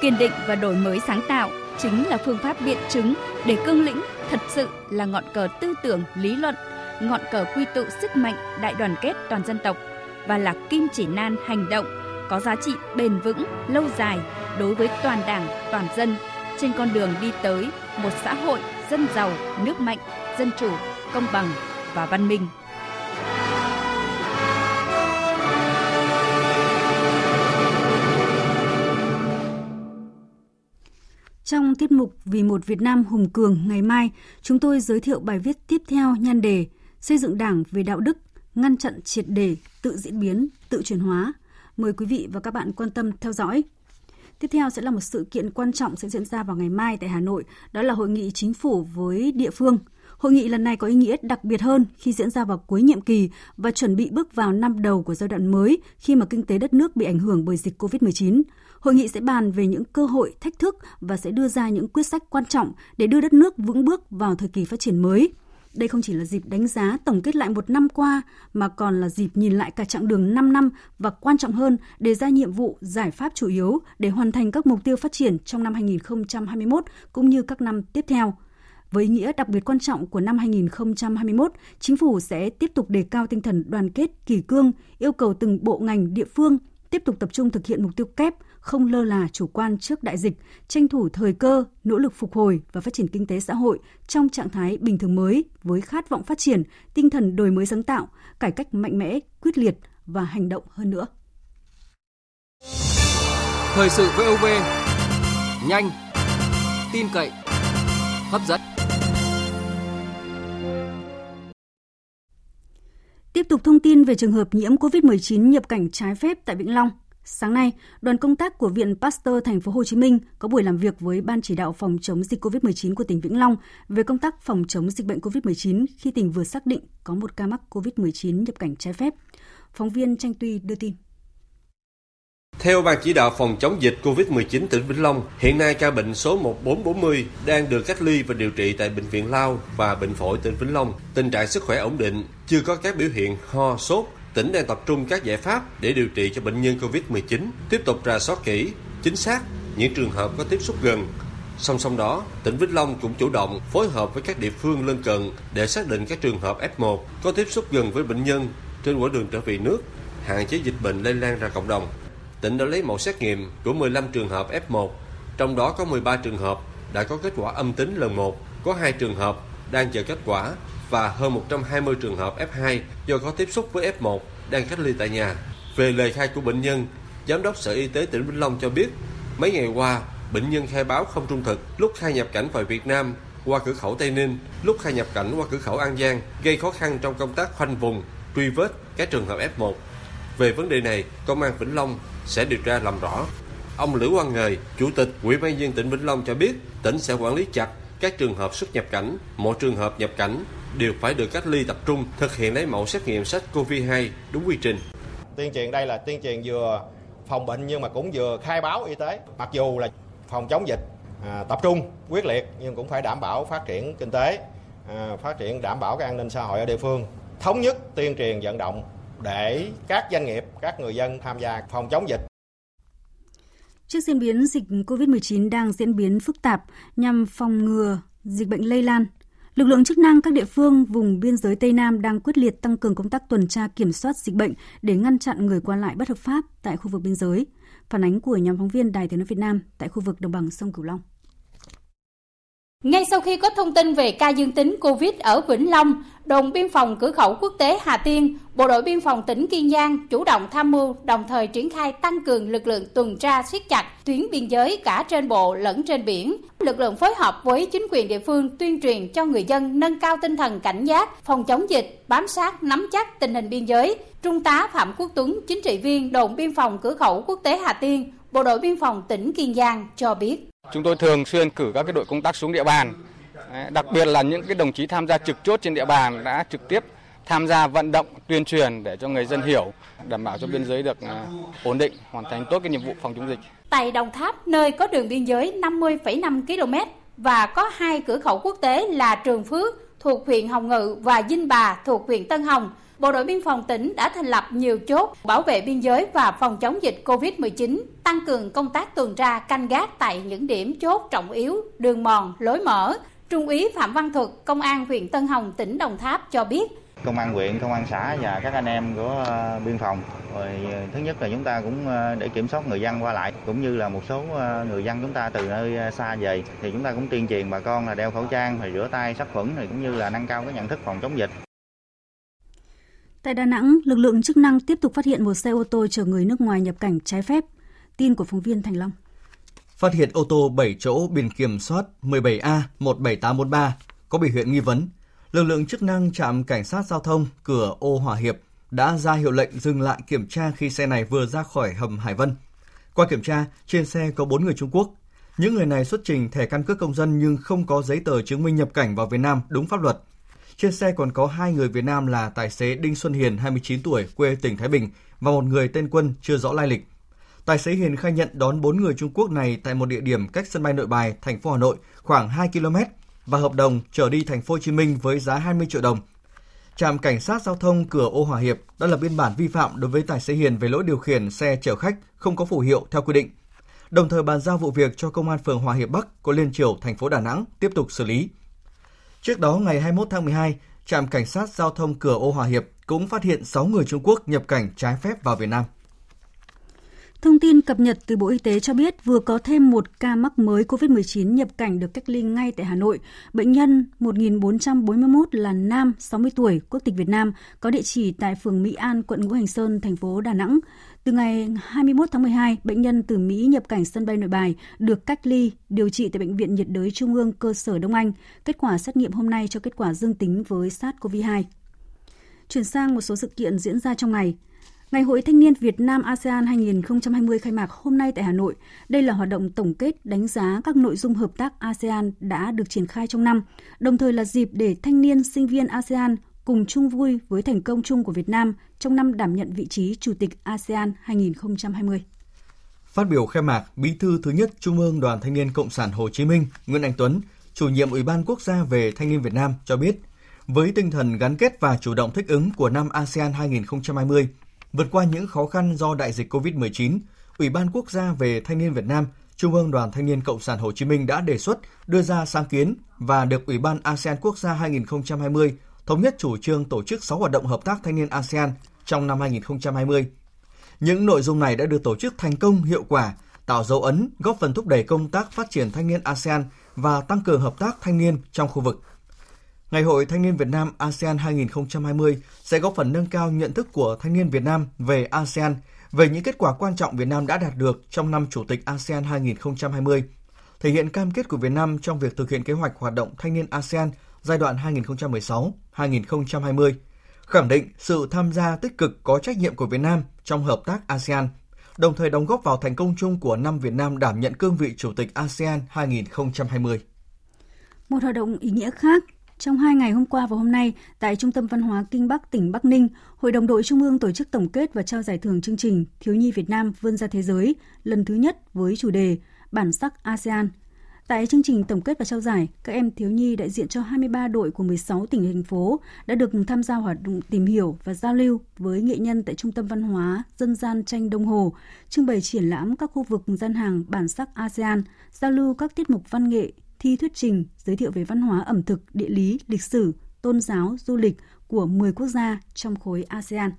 S19: Kiên định và đổi mới sáng tạo chính là phương pháp biện chứng để cương lĩnh thật sự là ngọn cờ tư tưởng, lý luận, ngọn cờ quy tụ sức mạnh đại đoàn kết toàn dân tộc và là kim chỉ nan hành động có giá trị bền vững, lâu dài đối với toàn Đảng, toàn dân trên con đường đi tới một xã hội dân giàu, nước mạnh, dân chủ, công bằng và văn minh.
S1: Trong tiết mục Vì một Việt Nam hùng cường ngày mai, chúng tôi giới thiệu bài viết tiếp theo nhan đề Xây dựng Đảng về đạo đức, ngăn chặn triệt đề, tự diễn biến, tự chuyển hóa. Mời quý vị và các bạn quan tâm theo dõi. Tiếp theo sẽ là một sự kiện quan trọng sẽ diễn ra vào ngày mai tại Hà Nội, đó là hội nghị chính phủ với địa phương. Hội nghị lần này có ý nghĩa đặc biệt hơn khi diễn ra vào cuối nhiệm kỳ và chuẩn bị bước vào năm đầu của giai đoạn mới khi mà kinh tế đất nước bị ảnh hưởng bởi dịch COVID-19. Hội nghị sẽ bàn về những cơ hội, thách thức và sẽ đưa ra những quyết sách quan trọng để đưa đất nước vững bước vào thời kỳ phát triển mới. Đây không chỉ là dịp đánh giá tổng kết lại một năm qua mà còn là dịp nhìn lại cả chặng đường 5 năm và quan trọng hơn đề ra nhiệm vụ, giải pháp chủ yếu để hoàn thành các mục tiêu phát triển trong năm 2021 cũng như các năm tiếp theo. Với ý nghĩa đặc biệt quan trọng của năm 2021, chính phủ sẽ tiếp tục đề cao tinh thần đoàn kết, kỳ cương, yêu cầu từng bộ ngành địa phương tiếp tục tập trung thực hiện mục tiêu kép, không lơ là chủ quan trước đại dịch, tranh thủ thời cơ, nỗ lực phục hồi và phát triển kinh tế xã hội trong trạng thái bình thường mới với khát vọng phát triển, tinh thần đổi mới sáng tạo, cải cách mạnh mẽ, quyết liệt và hành động hơn nữa.
S23: Thời sự VOV nhanh, tin cậy, hấp dẫn.
S1: Tiếp tục thông tin về trường hợp nhiễm COVID-19 nhập cảnh trái phép tại Vĩnh Long. Sáng nay, đoàn công tác của Viện Pasteur Thành phố Hồ Chí Minh có buổi làm việc với Ban chỉ đạo phòng chống dịch COVID-19 của tỉnh Vĩnh Long về công tác phòng chống dịch bệnh COVID-19 khi tỉnh vừa xác định có một ca mắc COVID-19 nhập cảnh trái phép. Phóng viên Tranh Tuy đưa tin.
S24: Theo Ban chỉ đạo phòng chống dịch COVID-19 tỉnh Vĩnh Long, hiện nay ca bệnh số 1440 đang được cách ly và điều trị tại Bệnh viện Lao và Bệnh phổi tỉnh Vĩnh Long. Tình trạng sức khỏe ổn định, chưa có các biểu hiện ho, sốt. Tỉnh đang tập trung các giải pháp để điều trị cho bệnh nhân COVID-19, tiếp tục rà soát kỹ, chính xác những trường hợp có tiếp xúc gần. Song song đó, tỉnh Vĩnh Long cũng chủ động phối hợp với các địa phương lân cận để xác định các trường hợp F1 có tiếp xúc gần với bệnh nhân trên quãng đường trở về nước, hạn chế dịch bệnh lây lan ra cộng đồng tỉnh đã lấy mẫu xét nghiệm của 15 trường hợp F1, trong đó có 13 trường hợp đã có kết quả âm tính lần 1, có 2 trường hợp đang chờ kết quả và hơn 120 trường hợp F2 do có tiếp xúc với F1 đang cách ly tại nhà. Về lời khai của bệnh nhân, Giám đốc Sở Y tế tỉnh Vĩnh Long cho biết, mấy ngày qua, bệnh nhân khai báo không trung thực lúc khai nhập cảnh vào Việt Nam qua cửa khẩu Tây Ninh, lúc khai nhập cảnh qua cửa khẩu An Giang, gây khó khăn trong công tác khoanh vùng, truy vết các trường hợp F1. Về vấn đề này, Công an Vĩnh Long sẽ điều tra làm rõ. Ông Lữ Quang Ngời, Chủ tịch Ủy ban dân tỉnh Vĩnh Long cho biết, tỉnh sẽ quản lý chặt các trường hợp xuất nhập cảnh, mỗi trường hợp nhập cảnh đều phải được cách ly tập trung, thực hiện lấy mẫu xét nghiệm SARS-CoV-2 đúng quy trình.
S25: Tuyên truyền đây là tuyên truyền vừa phòng bệnh nhưng mà cũng vừa khai báo y tế. Mặc dù là phòng chống dịch à, tập trung quyết liệt nhưng cũng phải đảm bảo phát triển kinh tế, à, phát triển đảm bảo cái an ninh xã hội ở địa phương. Thống nhất tuyên truyền vận động để các doanh nghiệp, các người dân tham gia phòng chống dịch.
S1: Trước diễn biến dịch COVID-19 đang diễn biến phức tạp nhằm phòng ngừa dịch bệnh lây lan, lực lượng chức năng các địa phương vùng biên giới Tây Nam đang quyết liệt tăng cường công tác tuần tra kiểm soát dịch bệnh để ngăn chặn người qua lại bất hợp pháp tại khu vực biên giới. Phản ánh của nhóm phóng viên Đài Tiếng nói Việt Nam tại khu vực đồng bằng sông Cửu Long.
S26: Ngay sau khi có thông tin về ca dương tính COVID ở Vĩnh Long, đồn biên phòng cửa khẩu quốc tế Hà Tiên, Bộ đội biên phòng tỉnh Kiên Giang chủ động tham mưu đồng thời triển khai tăng cường lực lượng tuần tra siết chặt tuyến biên giới cả trên bộ lẫn trên biển. Lực lượng phối hợp với chính quyền địa phương tuyên truyền cho người dân nâng cao tinh thần cảnh giác, phòng chống dịch, bám sát nắm chắc tình hình biên giới. Trung tá Phạm Quốc Tuấn, chính trị viên đồn biên phòng cửa khẩu quốc tế Hà Tiên, Bộ đội biên phòng tỉnh Kiên Giang cho biết.
S27: Chúng tôi thường xuyên cử các cái đội công tác xuống địa bàn, đặc biệt là những cái đồng chí tham gia trực chốt trên địa bàn đã trực tiếp tham gia vận động tuyên truyền để cho người dân hiểu, đảm bảo cho biên giới được à, ổn định, hoàn thành tốt cái nhiệm vụ phòng chống dịch.
S26: Tại Đồng Tháp, nơi có đường biên giới 50,5 km và có hai cửa khẩu quốc tế là Trường Phước thuộc huyện Hồng Ngự và Dinh Bà thuộc huyện Tân Hồng, Bộ đội biên phòng tỉnh đã thành lập nhiều chốt bảo vệ biên giới và phòng chống dịch COVID-19, tăng cường công tác tuần tra canh gác tại những điểm chốt trọng yếu, đường mòn, lối mở. Trung úy Phạm Văn Thuật, Công an huyện Tân Hồng, tỉnh Đồng Tháp cho biết.
S28: Công an huyện, công an xã và các anh em của ờ, biên phòng. Rồi ờ, thứ nhất là chúng ta cũng ờ, để kiểm soát người dân qua lại cũng như là một số người dân chúng ta từ nơi xa về thì chúng ta cũng tuyên truyền bà con là đeo khẩu trang, rồi rửa tay, sát khuẩn rồi cũng như là nâng cao cái nhận thức phòng chống dịch.
S1: Tại Đà Nẵng, lực lượng chức năng tiếp tục phát hiện một xe ô tô chở người nước ngoài nhập cảnh trái phép. Tin của phóng viên Thành Long.
S2: Phát hiện ô tô 7 chỗ biển kiểm soát 17A17843 có biểu hiện nghi vấn. Lực lượng chức năng trạm cảnh sát giao thông cửa ô Hòa Hiệp đã ra hiệu lệnh dừng lại kiểm tra khi xe này vừa ra khỏi hầm Hải Vân. Qua kiểm tra, trên xe có 4 người Trung Quốc. Những người này xuất trình thẻ căn cước công dân nhưng không có giấy tờ chứng minh nhập cảnh vào Việt Nam đúng pháp luật. Trên xe còn có hai người Việt Nam là tài xế Đinh Xuân Hiền, 29 tuổi, quê tỉnh Thái Bình và một người tên Quân chưa rõ lai lịch. Tài xế Hiền khai nhận đón 4 người Trung Quốc này tại một địa điểm cách sân bay Nội Bài, thành phố Hà Nội khoảng 2 km và hợp đồng chở đi thành phố Hồ Chí Minh với giá 20 triệu đồng. Trạm cảnh sát giao thông cửa ô Hòa Hiệp đã lập biên bản vi phạm đối với tài xế Hiền về lỗi điều khiển xe chở khách không có phù hiệu theo quy định. Đồng thời bàn giao vụ việc cho công an phường Hòa Hiệp Bắc, quận Liên Triểu, thành phố Đà Nẵng tiếp tục xử lý. Trước đó ngày 21 tháng 12, trạm cảnh sát giao thông cửa ô Hòa Hiệp cũng phát hiện 6 người Trung Quốc nhập cảnh trái phép vào Việt Nam.
S1: Thông tin cập nhật từ Bộ Y tế cho biết vừa có thêm một ca mắc mới COVID-19 nhập cảnh được cách ly ngay tại Hà Nội. Bệnh nhân 1441 là nam, 60 tuổi, quốc tịch Việt Nam, có địa chỉ tại phường Mỹ An, quận Ngũ Hành Sơn, thành phố Đà Nẵng. Từ ngày 21 tháng 12, bệnh nhân từ Mỹ nhập cảnh sân bay Nội Bài được cách ly, điều trị tại Bệnh viện nhiệt đới Trung ương cơ sở Đông Anh. Kết quả xét nghiệm hôm nay cho kết quả dương tính với SARS-CoV-2. Chuyển sang một số sự kiện diễn ra trong ngày. Ngày hội Thanh niên Việt Nam ASEAN 2020 khai mạc hôm nay tại Hà Nội. Đây là hoạt động tổng kết đánh giá các nội dung hợp tác ASEAN đã được triển khai trong năm, đồng thời là dịp để thanh niên sinh viên ASEAN cùng chung vui với thành công chung của Việt Nam trong năm đảm nhận vị trí Chủ tịch ASEAN 2020.
S2: Phát biểu khai mạc, Bí thư thứ nhất Trung ương Đoàn Thanh niên Cộng sản Hồ Chí Minh Nguyễn Anh Tuấn, chủ nhiệm Ủy ban Quốc gia về Thanh niên Việt Nam cho biết, với tinh thần gắn kết và chủ động thích ứng của năm ASEAN 2020, vượt qua những khó khăn do đại dịch COVID-19, Ủy ban Quốc gia về Thanh niên Việt Nam, Trung ương Đoàn Thanh niên Cộng sản Hồ Chí Minh đã đề xuất đưa ra sáng kiến và được Ủy ban ASEAN Quốc gia 2020 thống nhất chủ trương tổ chức 6 hoạt động hợp tác thanh niên ASEAN trong năm 2020. Những nội dung này đã được tổ chức thành công hiệu quả, tạo dấu ấn, góp phần thúc đẩy công tác phát triển thanh niên ASEAN và tăng cường hợp tác thanh niên trong khu vực. Ngày hội Thanh niên Việt Nam ASEAN 2020 sẽ góp phần nâng cao nhận thức của thanh niên Việt Nam về ASEAN, về những kết quả quan trọng Việt Nam đã đạt được trong năm Chủ tịch ASEAN 2020, thể hiện cam kết của Việt Nam trong việc thực hiện kế hoạch hoạt động thanh niên ASEAN giai đoạn 2016-2020, khẳng định sự tham gia tích cực có trách nhiệm của Việt Nam trong hợp tác ASEAN, đồng thời đóng góp vào thành công chung của năm Việt Nam đảm nhận cương vị Chủ tịch ASEAN 2020.
S1: Một hoạt động ý nghĩa khác trong hai ngày hôm qua và hôm nay, tại Trung tâm Văn hóa Kinh Bắc, tỉnh Bắc Ninh, Hội đồng đội Trung ương tổ chức tổng kết và trao giải thưởng chương trình Thiếu nhi Việt Nam vươn ra thế giới lần thứ nhất với chủ đề Bản sắc ASEAN. Tại chương trình tổng kết và trao giải, các em thiếu nhi đại diện cho 23 đội của 16 tỉnh thành phố đã được tham gia hoạt động tìm hiểu và giao lưu với nghệ nhân tại Trung tâm Văn hóa Dân gian tranh Đông Hồ, trưng bày triển lãm các khu vực gian hàng bản sắc ASEAN, giao lưu các tiết mục văn nghệ, thi thuyết trình giới thiệu về văn hóa ẩm thực, địa lý, lịch sử, tôn giáo, du lịch của 10 quốc gia trong khối ASEAN.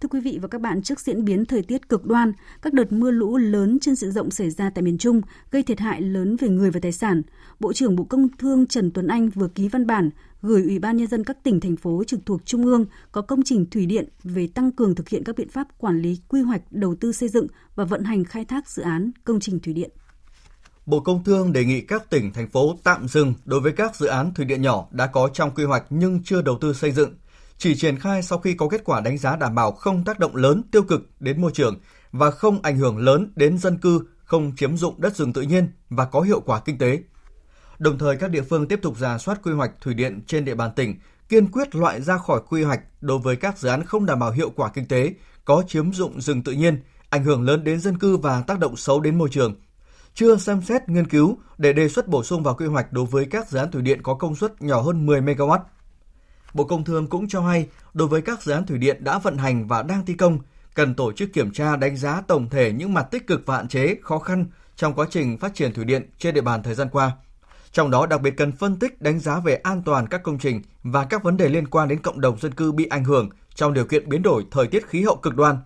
S1: Thưa quý vị và các bạn, trước diễn biến thời tiết cực đoan, các đợt mưa lũ lớn trên diện rộng xảy ra tại miền Trung gây thiệt hại lớn về người và tài sản, Bộ trưởng Bộ Công Thương Trần Tuấn Anh vừa ký văn bản gửi Ủy ban Nhân dân các tỉnh, thành phố trực thuộc Trung ương có công trình thủy điện về tăng cường thực hiện các biện pháp quản lý quy hoạch đầu tư xây dựng và vận hành khai thác dự án công trình thủy điện.
S2: Bộ Công Thương đề nghị các tỉnh, thành phố tạm dừng đối với các dự án thủy điện nhỏ đã có trong quy hoạch nhưng chưa đầu tư xây dựng, chỉ triển khai sau khi có kết quả đánh giá đảm bảo không tác động lớn tiêu cực đến môi trường và không ảnh hưởng lớn đến dân cư, không chiếm dụng đất rừng tự nhiên và có hiệu quả kinh tế. Đồng thời các địa phương tiếp tục giả soát quy hoạch thủy điện trên địa bàn tỉnh, kiên quyết loại ra khỏi quy hoạch đối với các dự án không đảm bảo hiệu quả kinh tế, có chiếm dụng rừng tự nhiên, ảnh hưởng lớn đến dân cư và tác động xấu đến môi trường, chưa xem xét nghiên cứu để đề xuất bổ sung vào quy hoạch đối với các dự án thủy điện có công suất nhỏ hơn 10 MW. Bộ Công Thương cũng cho hay, đối với các dự án thủy điện đã vận hành và đang thi công, cần tổ chức kiểm tra đánh giá tổng thể những mặt tích cực và hạn chế, khó khăn trong quá trình phát triển thủy điện trên địa bàn thời gian qua. Trong đó đặc biệt cần phân tích đánh giá về an toàn các công trình và các vấn đề liên quan đến cộng đồng dân cư bị ảnh hưởng trong điều kiện biến đổi thời tiết khí hậu cực đoan.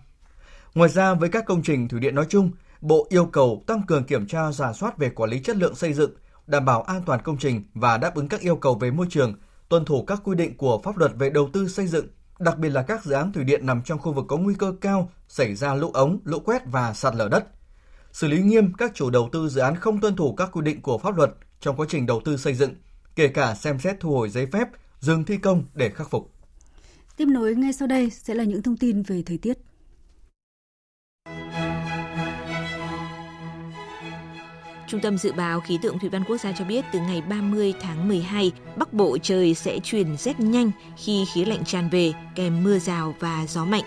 S2: Ngoài ra với các công trình thủy điện nói chung, Bộ yêu cầu tăng cường kiểm tra giả soát về quản lý chất lượng xây dựng, đảm bảo an toàn công trình và đáp ứng các yêu cầu về môi trường, tuân thủ các quy định của pháp luật về đầu tư xây dựng, đặc biệt là các dự án thủy điện nằm trong khu vực có nguy cơ cao xảy ra lũ ống, lũ quét và sạt lở đất. Xử lý nghiêm các chủ đầu tư dự án không tuân thủ các quy định của pháp luật trong quá trình đầu tư xây dựng, kể cả xem xét thu hồi giấy phép, dừng thi công để khắc phục.
S1: Tiếp nối ngay sau đây sẽ là những thông tin về thời tiết.
S29: Trung tâm Dự báo Khí tượng Thủy văn Quốc gia cho biết từ ngày 30 tháng 12, Bắc Bộ trời sẽ chuyển rét nhanh khi khí lạnh tràn về kèm mưa rào và gió mạnh.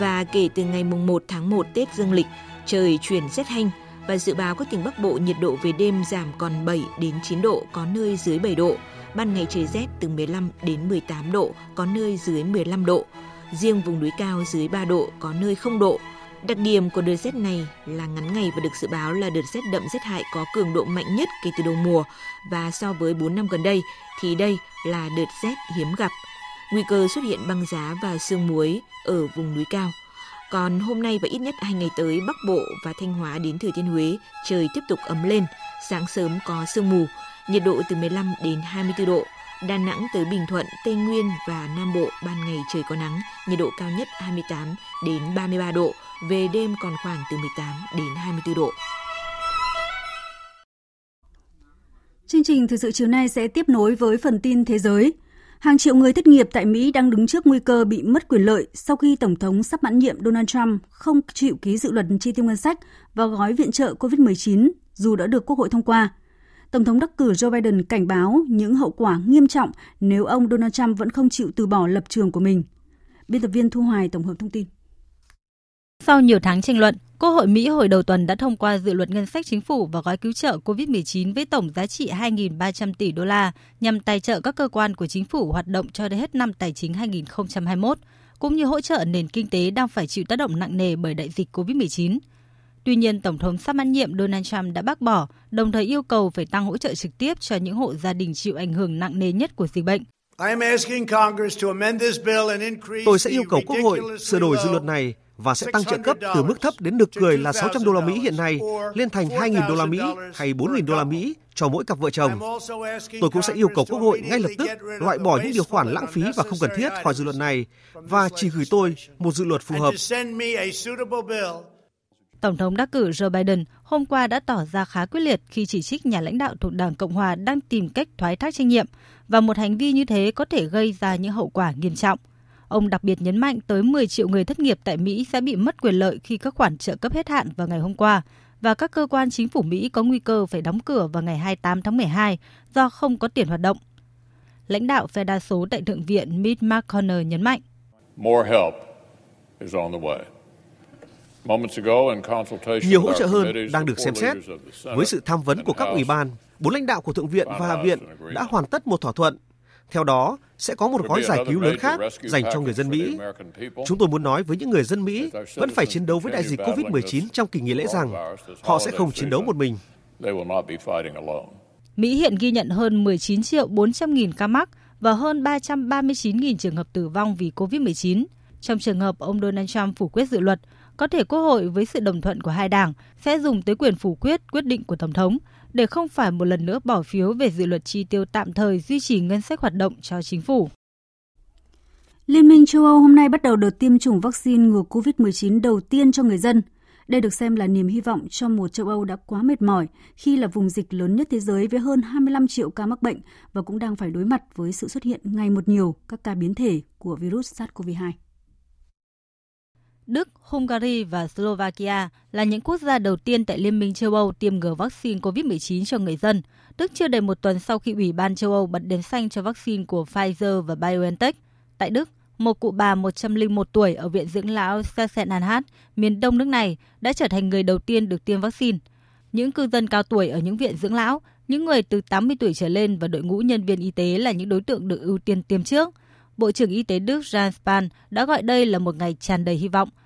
S29: Và kể từ ngày 1 tháng 1 Tết Dương lịch, trời chuyển rét hanh và dự báo các tỉnh Bắc Bộ nhiệt độ về đêm giảm còn 7 đến 9 độ, có nơi dưới 7 độ. Ban ngày trời rét từ 15 đến 18 độ, có nơi dưới 15 độ. Riêng vùng núi cao dưới 3 độ, có nơi 0 độ. Đặc điểm của đợt rét này là ngắn ngày và được dự báo là đợt rét đậm rét hại có cường độ mạnh nhất kể từ đầu mùa và so với 4 năm gần đây thì đây là đợt rét hiếm gặp. Nguy cơ xuất hiện băng giá và sương muối ở vùng núi cao. Còn hôm nay và ít nhất hai ngày tới, Bắc Bộ và Thanh Hóa đến Thừa Thiên Huế trời tiếp tục ấm lên, sáng sớm có sương mù, nhiệt độ từ 15 đến 24 độ. Đà Nẵng tới Bình Thuận, Tây Nguyên và Nam Bộ ban ngày trời có nắng, nhiệt độ cao nhất 28 đến 33 độ, về đêm còn khoảng từ 18 đến 24 độ.
S1: Chương trình thời sự chiều nay sẽ tiếp nối với phần tin thế giới. Hàng triệu người thất nghiệp tại Mỹ đang đứng trước nguy cơ bị mất quyền lợi sau khi Tổng thống sắp mãn nhiệm Donald Trump không chịu ký dự luật chi tiêu ngân sách và gói viện trợ COVID-19 dù đã được Quốc hội thông qua. Tổng thống đắc cử Joe Biden cảnh báo những hậu quả nghiêm trọng nếu ông Donald Trump vẫn không chịu từ bỏ lập trường của mình. Biên tập viên Thu Hoài tổng hợp thông tin.
S3: Sau nhiều tháng tranh luận, Quốc hội Mỹ hồi đầu tuần đã thông qua dự luật ngân sách chính phủ và gói cứu trợ COVID-19 với tổng giá trị 2.300 tỷ đô la nhằm tài trợ các cơ quan của chính phủ hoạt động cho đến hết năm tài chính 2021, cũng như hỗ trợ nền kinh tế đang phải chịu tác động nặng nề bởi đại dịch COVID-19. Tuy nhiên, Tổng thống sắp mãn nhiệm Donald Trump đã bác bỏ, đồng thời yêu cầu phải tăng hỗ trợ trực tiếp cho những hộ gia đình chịu ảnh hưởng nặng nề nhất của dịch bệnh.
S30: Tôi sẽ yêu cầu Quốc hội sửa đổi dự luật này và sẽ tăng trợ cấp từ mức thấp đến nực cười là 600 đô la Mỹ hiện nay lên thành 2.000 đô la Mỹ hay 4.000 đô la Mỹ cho mỗi cặp vợ chồng. Tôi cũng sẽ yêu cầu Quốc hội ngay lập tức loại bỏ những điều khoản lãng phí và không cần thiết khỏi dự luật này và chỉ gửi tôi một dự luật phù hợp.
S3: Tổng thống đắc cử Joe Biden hôm qua đã tỏ ra khá quyết liệt khi chỉ trích nhà lãnh đạo thuộc Đảng Cộng hòa đang tìm cách thoái thác trách nhiệm và một hành vi như thế có thể gây ra những hậu quả nghiêm trọng. Ông đặc biệt nhấn mạnh tới 10 triệu người thất nghiệp tại Mỹ sẽ bị mất quyền lợi khi các khoản trợ cấp hết hạn vào ngày hôm qua và các cơ quan chính phủ Mỹ có nguy cơ phải đóng cửa vào ngày 28 tháng 12 do không có tiền hoạt động. Lãnh đạo phe đa số tại Thượng viện Mitch McConnell nhấn mạnh.
S31: More help is on the way.
S30: Nhiều hỗ trợ hơn đang được xem xét. Với sự tham vấn của các ủy ban, bốn lãnh đạo của Thượng viện và Hạ viện đã hoàn tất một thỏa thuận. Theo đó, sẽ có một gói giải cứu lớn khác dành cho người dân Mỹ. Chúng tôi muốn nói với những người dân Mỹ vẫn phải chiến đấu với đại dịch COVID-19 trong kỳ nghỉ lễ rằng họ sẽ không chiến đấu một mình.
S3: Mỹ hiện ghi nhận hơn 19 triệu 400 nghìn ca mắc và hơn 339 nghìn trường hợp tử vong vì COVID-19. Trong trường hợp ông Donald Trump phủ quyết dự luật, có thể Quốc hội với sự đồng thuận của hai đảng sẽ dùng tới quyền phủ quyết quyết định của Tổng thống để không phải một lần nữa bỏ phiếu về dự luật chi tiêu tạm thời duy trì ngân sách hoạt động cho chính phủ.
S1: Liên minh châu Âu hôm nay bắt đầu đợt tiêm chủng vaccine ngừa COVID-19 đầu tiên cho người dân. Đây được xem là niềm hy vọng cho một châu Âu đã quá mệt mỏi khi là vùng dịch lớn nhất thế giới với hơn 25 triệu ca mắc bệnh và cũng đang phải đối mặt với sự xuất hiện ngày một nhiều các ca biến thể của virus SARS-CoV-2.
S3: Đức, Hungary và Slovakia là những quốc gia đầu tiên tại Liên minh châu Âu tiêm ngừa vaccine COVID-19 cho người dân. Đức chưa đầy một tuần sau khi Ủy ban châu Âu bật đèn xanh cho vaccine của Pfizer và BioNTech. Tại Đức, một cụ bà 101 tuổi ở Viện Dưỡng lão Sachsen-Anhalt, miền đông nước này, đã trở thành người đầu tiên được tiêm vaccine. Những cư dân cao tuổi ở những viện dưỡng lão, những người từ 80 tuổi trở lên và đội ngũ nhân viên y tế là những đối tượng được ưu tiên tiêm trước. Bộ trưởng Y tế Đức Jens Spahn đã gọi đây là một ngày tràn đầy hy vọng –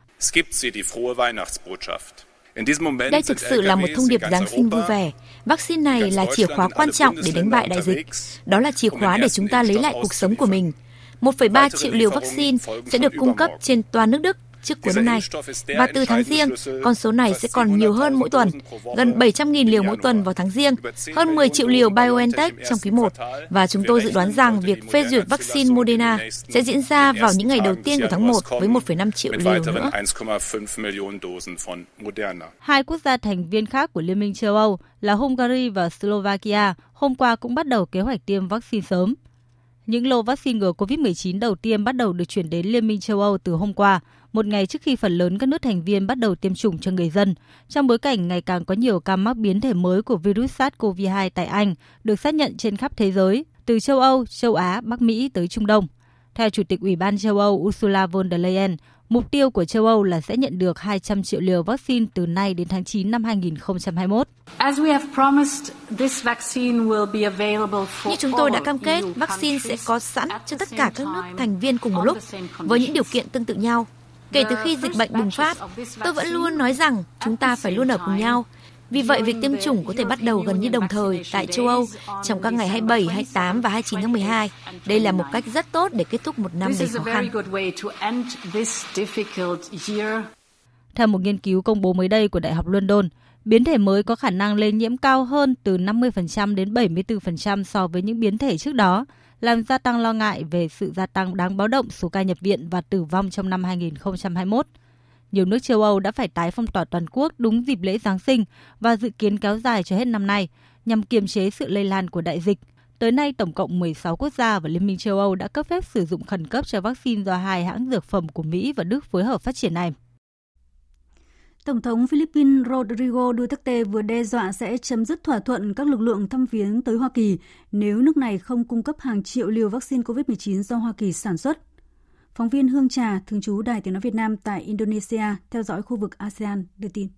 S32: đây thực sự là một thông điệp Giáng sinh vui vẻ. Vaccine này là chìa khóa quan trọng để đánh bại đại dịch. Đó là chìa khóa để chúng ta lấy lại cuộc sống của mình. 1,3 triệu liều vaccine sẽ được cung cấp trên toàn nước Đức trước cuối năm nay. Và từ tháng riêng, con số này sẽ còn nhiều hơn mỗi tuần, gần 700.000 liều mỗi tuần vào tháng riêng, hơn 10 triệu liều BioNTech trong quý 1. Và chúng tôi dự đoán rằng việc phê duyệt vaccine Moderna sẽ diễn ra vào những ngày đầu tiên của tháng 1 với 1,5 triệu liều nữa.
S3: Hai quốc gia thành viên khác của Liên minh châu Âu là Hungary và Slovakia hôm qua cũng bắt đầu kế hoạch tiêm vaccine sớm. Những lô vaccine ngừa COVID-19 đầu tiên bắt đầu được chuyển đến Liên minh châu Âu từ hôm qua, một ngày trước khi phần lớn các nước thành viên bắt đầu tiêm chủng cho người dân, trong bối cảnh ngày càng có nhiều ca mắc biến thể mới của virus SARS-CoV-2 tại Anh được xác nhận trên khắp thế giới, từ châu Âu, châu Á, Bắc Mỹ tới Trung Đông. Theo Chủ tịch Ủy ban châu Âu Ursula von der Leyen, mục tiêu của châu Âu là sẽ nhận được 200 triệu liều vaccine từ nay đến tháng 9 năm 2021.
S32: Như chúng tôi đã cam kết, vaccine sẽ có sẵn cho tất cả các nước thành viên cùng một lúc, với những điều kiện tương tự nhau. Kể từ khi dịch bệnh bùng phát, tôi vẫn luôn nói rằng chúng ta phải luôn ở cùng nhau. Vì vậy, việc tiêm chủng có thể bắt đầu gần như đồng thời tại châu Âu trong các ngày 27, 28 và 29 tháng 12. Đây là một cách rất tốt để kết thúc một năm đầy khó khăn.
S3: Theo một nghiên cứu công bố mới đây của Đại học London, biến thể mới có khả năng lây nhiễm cao hơn từ 50% đến 74% so với những biến thể trước đó, làm gia tăng lo ngại về sự gia tăng đáng báo động số ca nhập viện và tử vong trong năm 2021. Nhiều nước châu Âu đã phải tái phong tỏa toàn quốc đúng dịp lễ Giáng sinh và dự kiến kéo dài cho hết năm nay nhằm kiềm chế sự lây lan của đại dịch. Tới nay, tổng cộng 16 quốc gia và Liên minh châu Âu đã cấp phép sử dụng khẩn cấp cho vaccine do hai hãng dược phẩm của Mỹ và Đức phối hợp phát triển này.
S1: Tổng thống Philippines Rodrigo Duterte vừa đe dọa sẽ chấm dứt thỏa thuận các lực lượng thăm viếng tới Hoa Kỳ nếu nước này không cung cấp hàng triệu liều vaccine COVID-19 do Hoa Kỳ sản xuất. Phóng viên Hương Trà, thường trú Đài Tiếng Nói Việt Nam tại Indonesia, theo dõi khu vực ASEAN, đưa tin.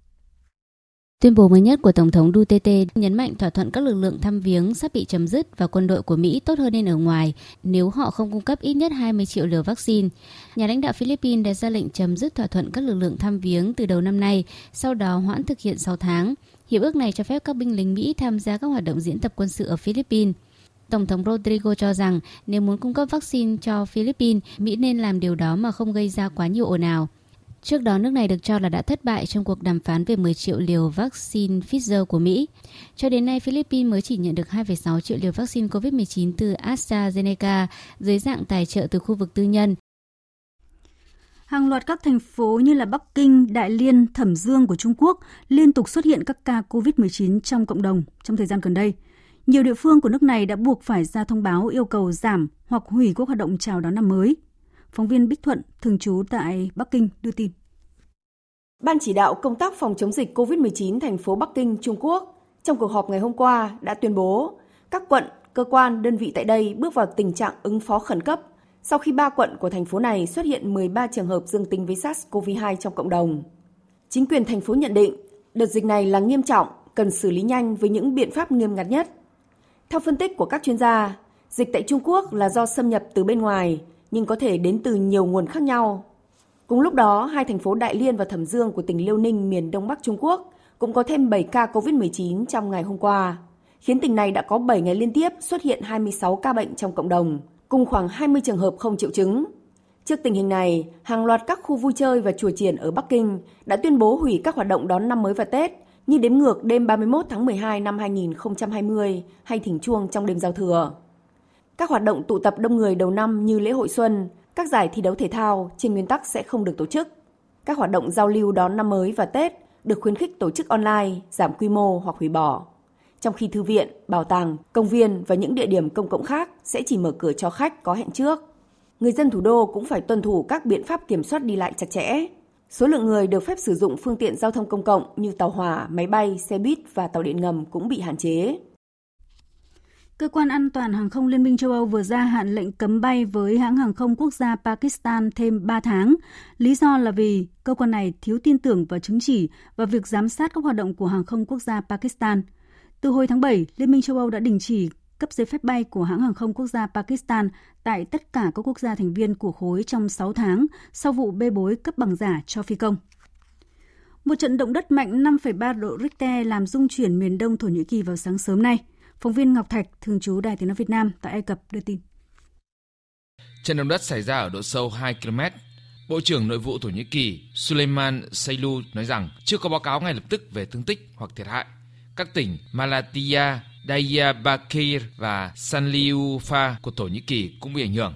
S33: Tuyên bố mới nhất của Tổng thống Duterte nhấn mạnh thỏa thuận các lực lượng thăm viếng sắp bị chấm dứt và quân đội của Mỹ tốt hơn nên ở ngoài nếu họ không cung cấp ít nhất 20 triệu liều vaccine. Nhà lãnh đạo Philippines đã ra lệnh chấm dứt thỏa thuận các lực lượng thăm viếng từ đầu năm nay, sau đó hoãn thực hiện 6 tháng. Hiệp ước này cho phép các binh lính Mỹ tham gia các hoạt động diễn tập quân sự ở Philippines. Tổng thống Rodrigo cho rằng nếu muốn cung cấp vaccine cho Philippines, Mỹ nên làm điều đó mà không gây ra quá nhiều ồn ào. Trước đó, nước này được cho là đã thất bại trong cuộc đàm phán về 10 triệu liều vaccine Pfizer của Mỹ. Cho đến nay, Philippines mới chỉ nhận được 2,6 triệu liều vaccine COVID-19 từ AstraZeneca dưới dạng tài trợ từ khu vực tư nhân.
S1: Hàng loạt các thành phố như là Bắc Kinh, Đại Liên, Thẩm Dương của Trung Quốc liên tục xuất hiện các ca COVID-19 trong cộng đồng trong thời gian gần đây. Nhiều địa phương của nước này đã buộc phải ra thông báo yêu cầu giảm hoặc hủy các hoạt động chào đón năm mới. Phóng viên Bích Thuận, thường trú tại Bắc Kinh đưa tin.
S34: Ban chỉ đạo công tác phòng chống dịch COVID-19 thành phố Bắc Kinh, Trung Quốc trong cuộc họp ngày hôm qua đã tuyên bố các quận, cơ quan, đơn vị tại đây bước vào tình trạng ứng phó khẩn cấp sau khi ba quận của thành phố này xuất hiện 13 trường hợp dương tính với SARS-CoV-2 trong cộng đồng. Chính quyền thành phố nhận định đợt dịch này là nghiêm trọng, cần xử lý nhanh với những biện pháp nghiêm ngặt nhất. Theo phân tích của các chuyên gia, dịch tại Trung Quốc là do xâm nhập từ bên ngoài nhưng có thể đến từ nhiều nguồn khác nhau. Cùng lúc đó, hai thành phố Đại Liên và Thẩm Dương của tỉnh Liêu Ninh miền Đông Bắc Trung Quốc cũng có thêm 7 ca COVID-19 trong ngày hôm qua, khiến tỉnh này đã có 7 ngày liên tiếp xuất hiện 26 ca bệnh trong cộng đồng, cùng khoảng 20 trường hợp không triệu chứng. Trước tình hình này, hàng loạt các khu vui chơi và chùa triển ở Bắc Kinh đã tuyên bố hủy các hoạt động đón năm mới và Tết như đếm ngược đêm 31 tháng 12 năm 2020 hay thỉnh chuông trong đêm giao thừa. Các hoạt động tụ tập đông người đầu năm như lễ hội xuân, các giải thi đấu thể thao trên nguyên tắc sẽ không được tổ chức. Các hoạt động giao lưu đón năm mới và Tết được khuyến khích tổ chức online, giảm quy mô hoặc hủy bỏ. Trong khi thư viện, bảo tàng, công viên và những địa điểm công cộng khác sẽ chỉ mở cửa cho khách có hẹn trước. Người dân thủ đô cũng phải tuân thủ các biện pháp kiểm soát đi lại chặt chẽ. Số lượng người được phép sử dụng phương tiện giao thông công cộng như tàu hỏa, máy bay, xe buýt và tàu điện ngầm cũng bị hạn chế.
S1: Cơ quan an toàn hàng không Liên minh châu Âu vừa ra hạn lệnh cấm bay với hãng hàng không quốc gia Pakistan thêm 3 tháng. Lý do là vì cơ quan này thiếu tin tưởng và chứng chỉ và việc giám sát các hoạt động của hàng không quốc gia Pakistan. Từ hồi tháng 7, Liên minh châu Âu đã đình chỉ cấp giấy phép bay của hãng hàng không quốc gia Pakistan tại tất cả các quốc gia thành viên của khối trong 6 tháng sau vụ bê bối cấp bằng giả cho phi công. Một trận động đất mạnh 5,3 độ Richter làm rung chuyển miền đông Thổ Nhĩ Kỳ vào sáng sớm nay. Phóng viên Ngọc Thạch, thường trú Đài Tiếng Nói Việt Nam tại Ai Cập đưa tin.
S35: Trận động đất xảy ra ở độ sâu 2 km. Bộ trưởng Nội vụ Thổ Nhĩ Kỳ Suleiman Seylu nói rằng chưa có báo cáo ngay lập tức về thương tích hoặc thiệt hại. Các tỉnh Malatya, Diyarbakir và Sanliurfa của Thổ Nhĩ Kỳ cũng bị ảnh hưởng.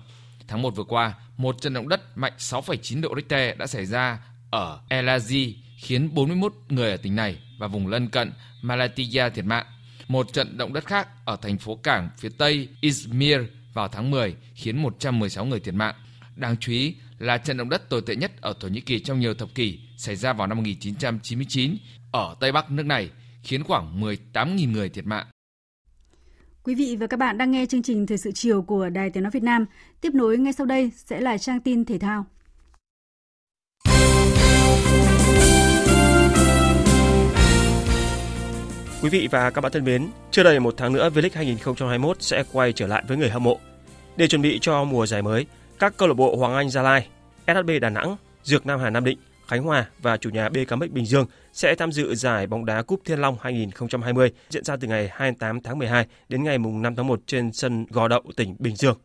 S35: Tháng 1 vừa qua, một trận động đất mạnh 6,9 độ Richter đã xảy ra ở Elazi khiến 41 người ở tỉnh này và vùng lân cận Malatya thiệt mạng. Một trận động đất khác ở thành phố cảng phía tây Izmir vào tháng 10 khiến 116 người thiệt mạng. Đáng chú ý là trận động đất tồi tệ nhất ở Thổ Nhĩ Kỳ trong nhiều thập kỷ xảy ra vào năm 1999 ở Tây Bắc nước này, khiến khoảng 18.000 người thiệt mạng.
S1: Quý vị và các bạn đang nghe chương trình Thời sự chiều của Đài Tiếng Nói Việt Nam. Tiếp nối ngay sau đây sẽ là trang tin thể thao.
S36: Quý vị và các bạn thân mến, chưa đầy một tháng nữa V-League 2021 sẽ quay trở lại với người hâm mộ. Để chuẩn bị cho mùa giải mới, các câu lạc bộ Hoàng Anh Gia Lai, SHB Đà Nẵng, Dược Nam Hà Nam Định, Khánh Hòa và chủ nhà BKM Bình Dương sẽ tham dự giải bóng đá Cúp Thiên Long 2020 diễn ra từ ngày 28 tháng 12 đến ngày 5 tháng 1 trên sân Gò Đậu, tỉnh Bình Dương.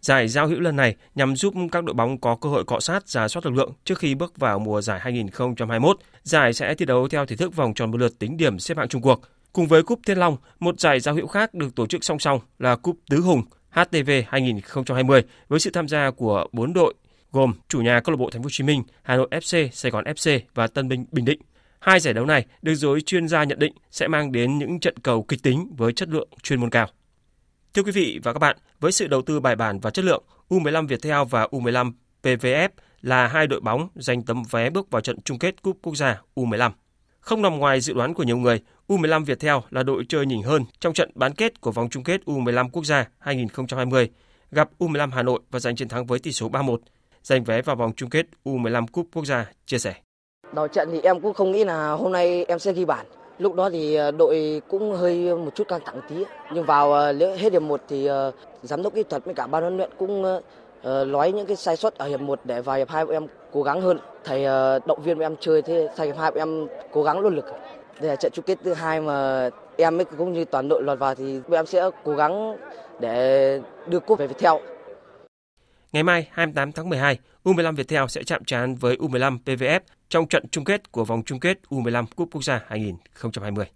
S36: Giải giao hữu lần này nhằm giúp các đội bóng có cơ hội cọ sát giả soát lực lượng trước khi bước vào mùa giải 2021. Giải sẽ thi đấu theo thể thức vòng tròn một lượt tính điểm xếp hạng chung cuộc. Cùng với Cúp Thiên Long, một giải giao hữu khác được tổ chức song song là Cúp Tứ Hùng HTV 2020 với sự tham gia của 4 đội gồm chủ nhà câu lạc bộ Thành phố Hồ Chí Minh, Hà Nội FC, Sài Gòn FC và Tân Bình Bình Định. Hai giải đấu này được giới chuyên gia nhận định sẽ mang đến những trận cầu kịch tính với chất lượng chuyên môn cao. Thưa quý vị và các bạn, với sự đầu tư bài bản và chất lượng, U15 Viettel và U15 PVF là hai đội bóng giành tấm vé bước vào trận chung kết Cúp Quốc gia U15. Không nằm ngoài dự đoán của nhiều người, U15 Viettel là đội chơi nhỉnh hơn trong trận bán kết của vòng chung kết U15 Quốc gia 2020, gặp U15 Hà Nội và giành chiến thắng với tỷ số 3-1, giành vé vào vòng chung kết U15 Cúp Quốc gia, chia sẻ.
S37: Đầu trận thì em cũng không nghĩ là hôm nay em sẽ ghi bàn. Lúc đó thì ờ, đội cũng hơi một chút căng thẳng tí. Nhưng vào ờ, hết hiệp 1 thì ờ, giám đốc kỹ thuật với cả ban huấn luyện cũng Ờ, nói những cái sai sót ở hiệp 1 để vào hiệp 2 em cố gắng hơn. Thầy ờ, động viên em chơi thế sang hiệp 2 em cố gắng luôn lực. Đây là trận chung kết thứ hai mà em cũng như toàn đội lọt vào thì em sẽ cố gắng để đưa cúp về Viettel.
S36: Ngày mai 28 tháng 12, U15 Viettel sẽ chạm trán với U15 PVF trong trận chung kết của vòng chung kết U15 Cúp Quốc gia 2020.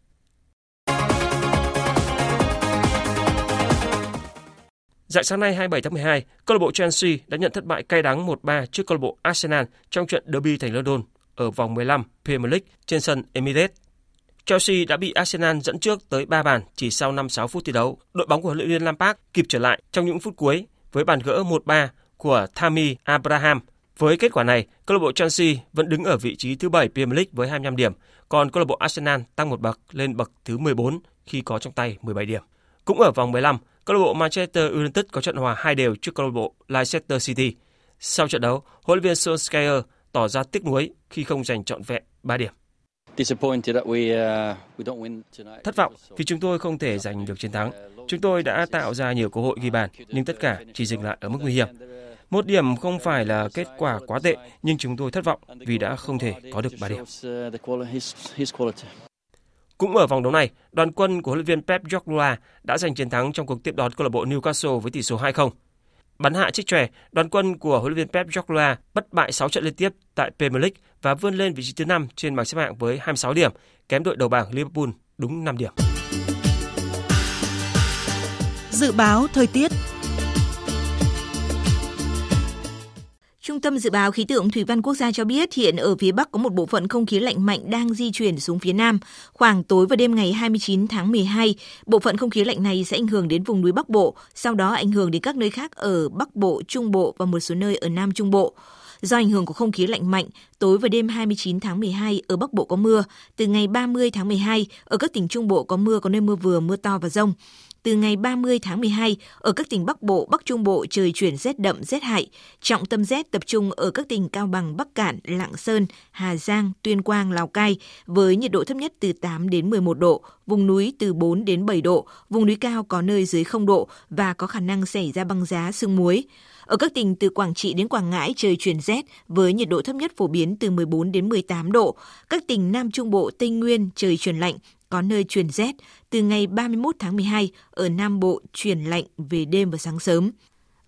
S36: Dạng sáng nay 27 tháng 12, câu lạc bộ Chelsea đã nhận thất bại cay đắng 1-3 trước câu lạc bộ Arsenal trong trận derby thành London ở vòng 15 Premier League trên sân Emirates. Chelsea đã bị Arsenal dẫn trước tới 3 bàn chỉ sau 5-6 phút thi đấu. Đội bóng của huấn luyện viên Lampard kịp trở lại trong những phút cuối với bàn gỡ 1-3 của Tammy Abraham. Với kết quả này, câu lạc bộ Chelsea vẫn đứng ở vị trí thứ 7 Premier League với 25 điểm, còn câu lạc bộ Arsenal tăng một bậc lên bậc thứ 14 khi có trong tay 17 điểm. Cũng ở vòng 15, câu lạc bộ Manchester United có trận hòa hai đều trước câu lạc bộ Leicester City. Sau trận đấu, huấn luyện viên Solskjaer tỏ ra tiếc nuối khi không giành trọn vẹn 3 điểm. Thất vọng vì chúng tôi không thể giành được chiến thắng. Chúng tôi đã tạo ra nhiều cơ hội ghi bàn, nhưng tất cả chỉ dừng lại ở mức nguy hiểm. Một điểm không phải là kết quả quá tệ, nhưng chúng tôi thất vọng vì đã không thể có được 3 điểm. Cũng ở vòng đấu này, đoàn quân của huấn luyện viên Pep Guardiola đã giành chiến thắng trong cuộc tiếp đón câu lạc bộ Newcastle với tỷ số 2-0. Bắn hạ chiếc chòe, đoàn quân của huấn luyện viên Pep Guardiola bất bại 6 trận liên tiếp tại Premier League và vươn lên vị trí thứ 5 trên bảng xếp hạng với 26 điểm, kém đội đầu bảng Liverpool đúng 5 điểm.
S29: Dự báo thời tiết Trung tâm Dự báo Khí tượng Thủy văn Quốc gia cho biết hiện ở phía Bắc có một bộ phận không khí lạnh mạnh đang di chuyển xuống phía Nam. Khoảng tối và đêm ngày 29 tháng 12, bộ phận không khí lạnh này sẽ ảnh hưởng đến vùng núi Bắc Bộ, sau đó ảnh hưởng đến các nơi khác ở Bắc Bộ, Trung Bộ và một số nơi ở Nam Trung Bộ. Do ảnh hưởng của không khí lạnh mạnh, tối và đêm 29 tháng 12 ở Bắc Bộ có mưa. Từ ngày 30 tháng 12, ở các tỉnh Trung Bộ có mưa, có nơi mưa vừa, mưa to và rông từ ngày 30 tháng 12, ở các tỉnh Bắc Bộ, Bắc Trung Bộ trời chuyển rét đậm, rét hại. Trọng tâm rét tập trung ở các tỉnh Cao Bằng, Bắc Cạn, Lạng Sơn, Hà Giang, Tuyên Quang, Lào Cai với nhiệt độ thấp nhất từ 8 đến 11 độ, vùng núi từ 4 đến 7 độ, vùng núi cao có nơi dưới 0 độ và có khả năng xảy ra băng giá sương muối. Ở các tỉnh từ Quảng Trị đến Quảng Ngãi trời chuyển rét với nhiệt độ thấp nhất phổ biến từ 14 đến 18 độ. Các tỉnh Nam Trung Bộ, Tây Nguyên trời chuyển lạnh, có nơi chuyển rét. Từ ngày 31 tháng 12 ở Nam Bộ chuyển lạnh về đêm và sáng sớm.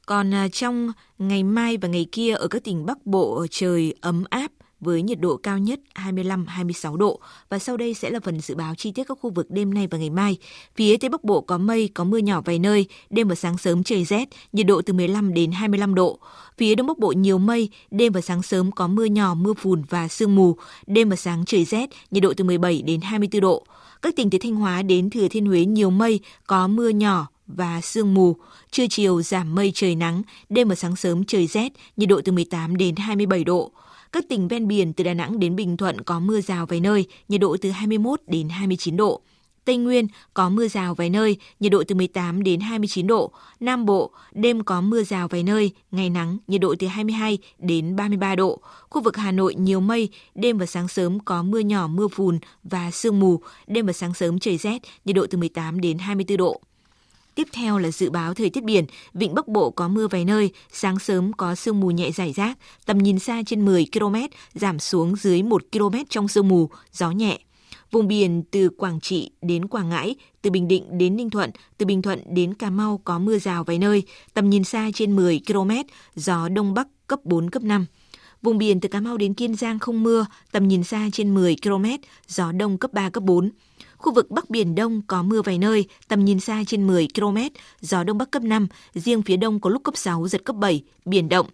S29: Còn à, trong ngày mai và ngày kia ở các tỉnh Bắc Bộ trời ấm áp với nhiệt độ cao nhất 25-26 độ. Và sau đây sẽ là phần dự báo chi tiết các khu vực đêm nay và ngày mai. Phía Tây Bắc Bộ có mây, có mưa nhỏ vài nơi, đêm và sáng sớm trời rét, nhiệt độ từ 15 đến 25 độ. Phía Đông Bắc Bộ nhiều mây, đêm và sáng sớm có mưa nhỏ, mưa phùn và sương mù, đêm và sáng trời rét, nhiệt độ từ 17 đến 24 độ. Các tỉnh từ Thanh Hóa đến Thừa Thiên Huế nhiều mây, có mưa nhỏ và sương mù, trưa chiều giảm mây trời nắng, đêm và sáng sớm trời rét, nhiệt độ từ 18 đến 27 độ. Các tỉnh ven biển từ Đà Nẵng đến Bình Thuận có mưa rào vài nơi, nhiệt độ từ 21 đến 29 độ. Tây Nguyên có mưa rào vài nơi, nhiệt độ từ 18 đến 29 độ. Nam Bộ, đêm có mưa rào vài nơi, ngày nắng, nhiệt độ từ 22 đến 33 độ. Khu vực Hà Nội nhiều mây, đêm và sáng sớm có mưa nhỏ, mưa phùn và sương mù. Đêm và sáng sớm trời rét, nhiệt độ từ 18 đến 24 độ. Tiếp theo là dự báo thời tiết biển, vịnh Bắc Bộ có mưa vài nơi, sáng sớm có sương mù nhẹ rải rác, tầm nhìn xa trên 10 km, giảm xuống dưới 1 km trong sương mù, gió nhẹ. Vùng biển từ Quảng Trị đến Quảng Ngãi, từ Bình Định đến Ninh Thuận, từ Bình Thuận đến Cà Mau có mưa rào vài nơi, tầm nhìn xa trên 10 km, gió Đông Bắc cấp 4, cấp 5. Vùng biển từ Cà Mau đến Kiên Giang không mưa, tầm nhìn xa trên 10 km, gió Đông cấp 3, cấp 4. Khu vực Bắc Biển Đông có mưa vài nơi, tầm nhìn xa trên 10 km, gió Đông Bắc cấp 5, riêng phía Đông có lúc cấp 6, giật cấp 7, biển động.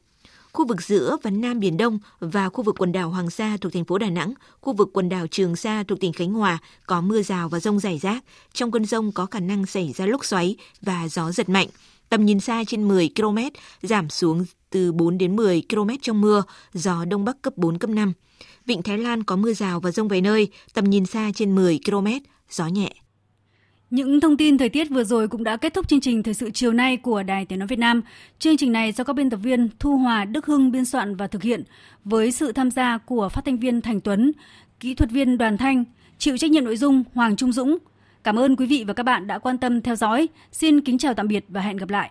S29: Khu vực giữa và Nam Biển Đông và khu vực quần đảo Hoàng Sa thuộc thành phố Đà Nẵng, khu vực quần đảo Trường Sa thuộc tỉnh Khánh Hòa có mưa rào và rông rải rác. Trong cơn rông có khả năng xảy ra lốc xoáy và gió giật mạnh. Tầm nhìn xa trên 10 km, giảm xuống từ 4 đến 10 km trong mưa, gió Đông Bắc cấp 4, cấp 5. Vịnh Thái Lan có mưa rào và rông vài nơi, tầm nhìn xa trên 10 km, gió nhẹ.
S1: Những thông tin thời tiết vừa rồi cũng đã kết thúc chương trình Thời sự chiều nay của Đài Tiếng Nói Việt Nam. Chương trình này do các biên tập viên Thu Hòa, Đức Hưng biên soạn và thực hiện với sự tham gia của phát thanh viên Thành Tuấn, kỹ thuật viên Đoàn Thanh, chịu trách nhiệm nội dung Hoàng Trung Dũng. Cảm ơn quý vị và các bạn đã quan tâm theo dõi. Xin kính chào tạm biệt và hẹn gặp lại.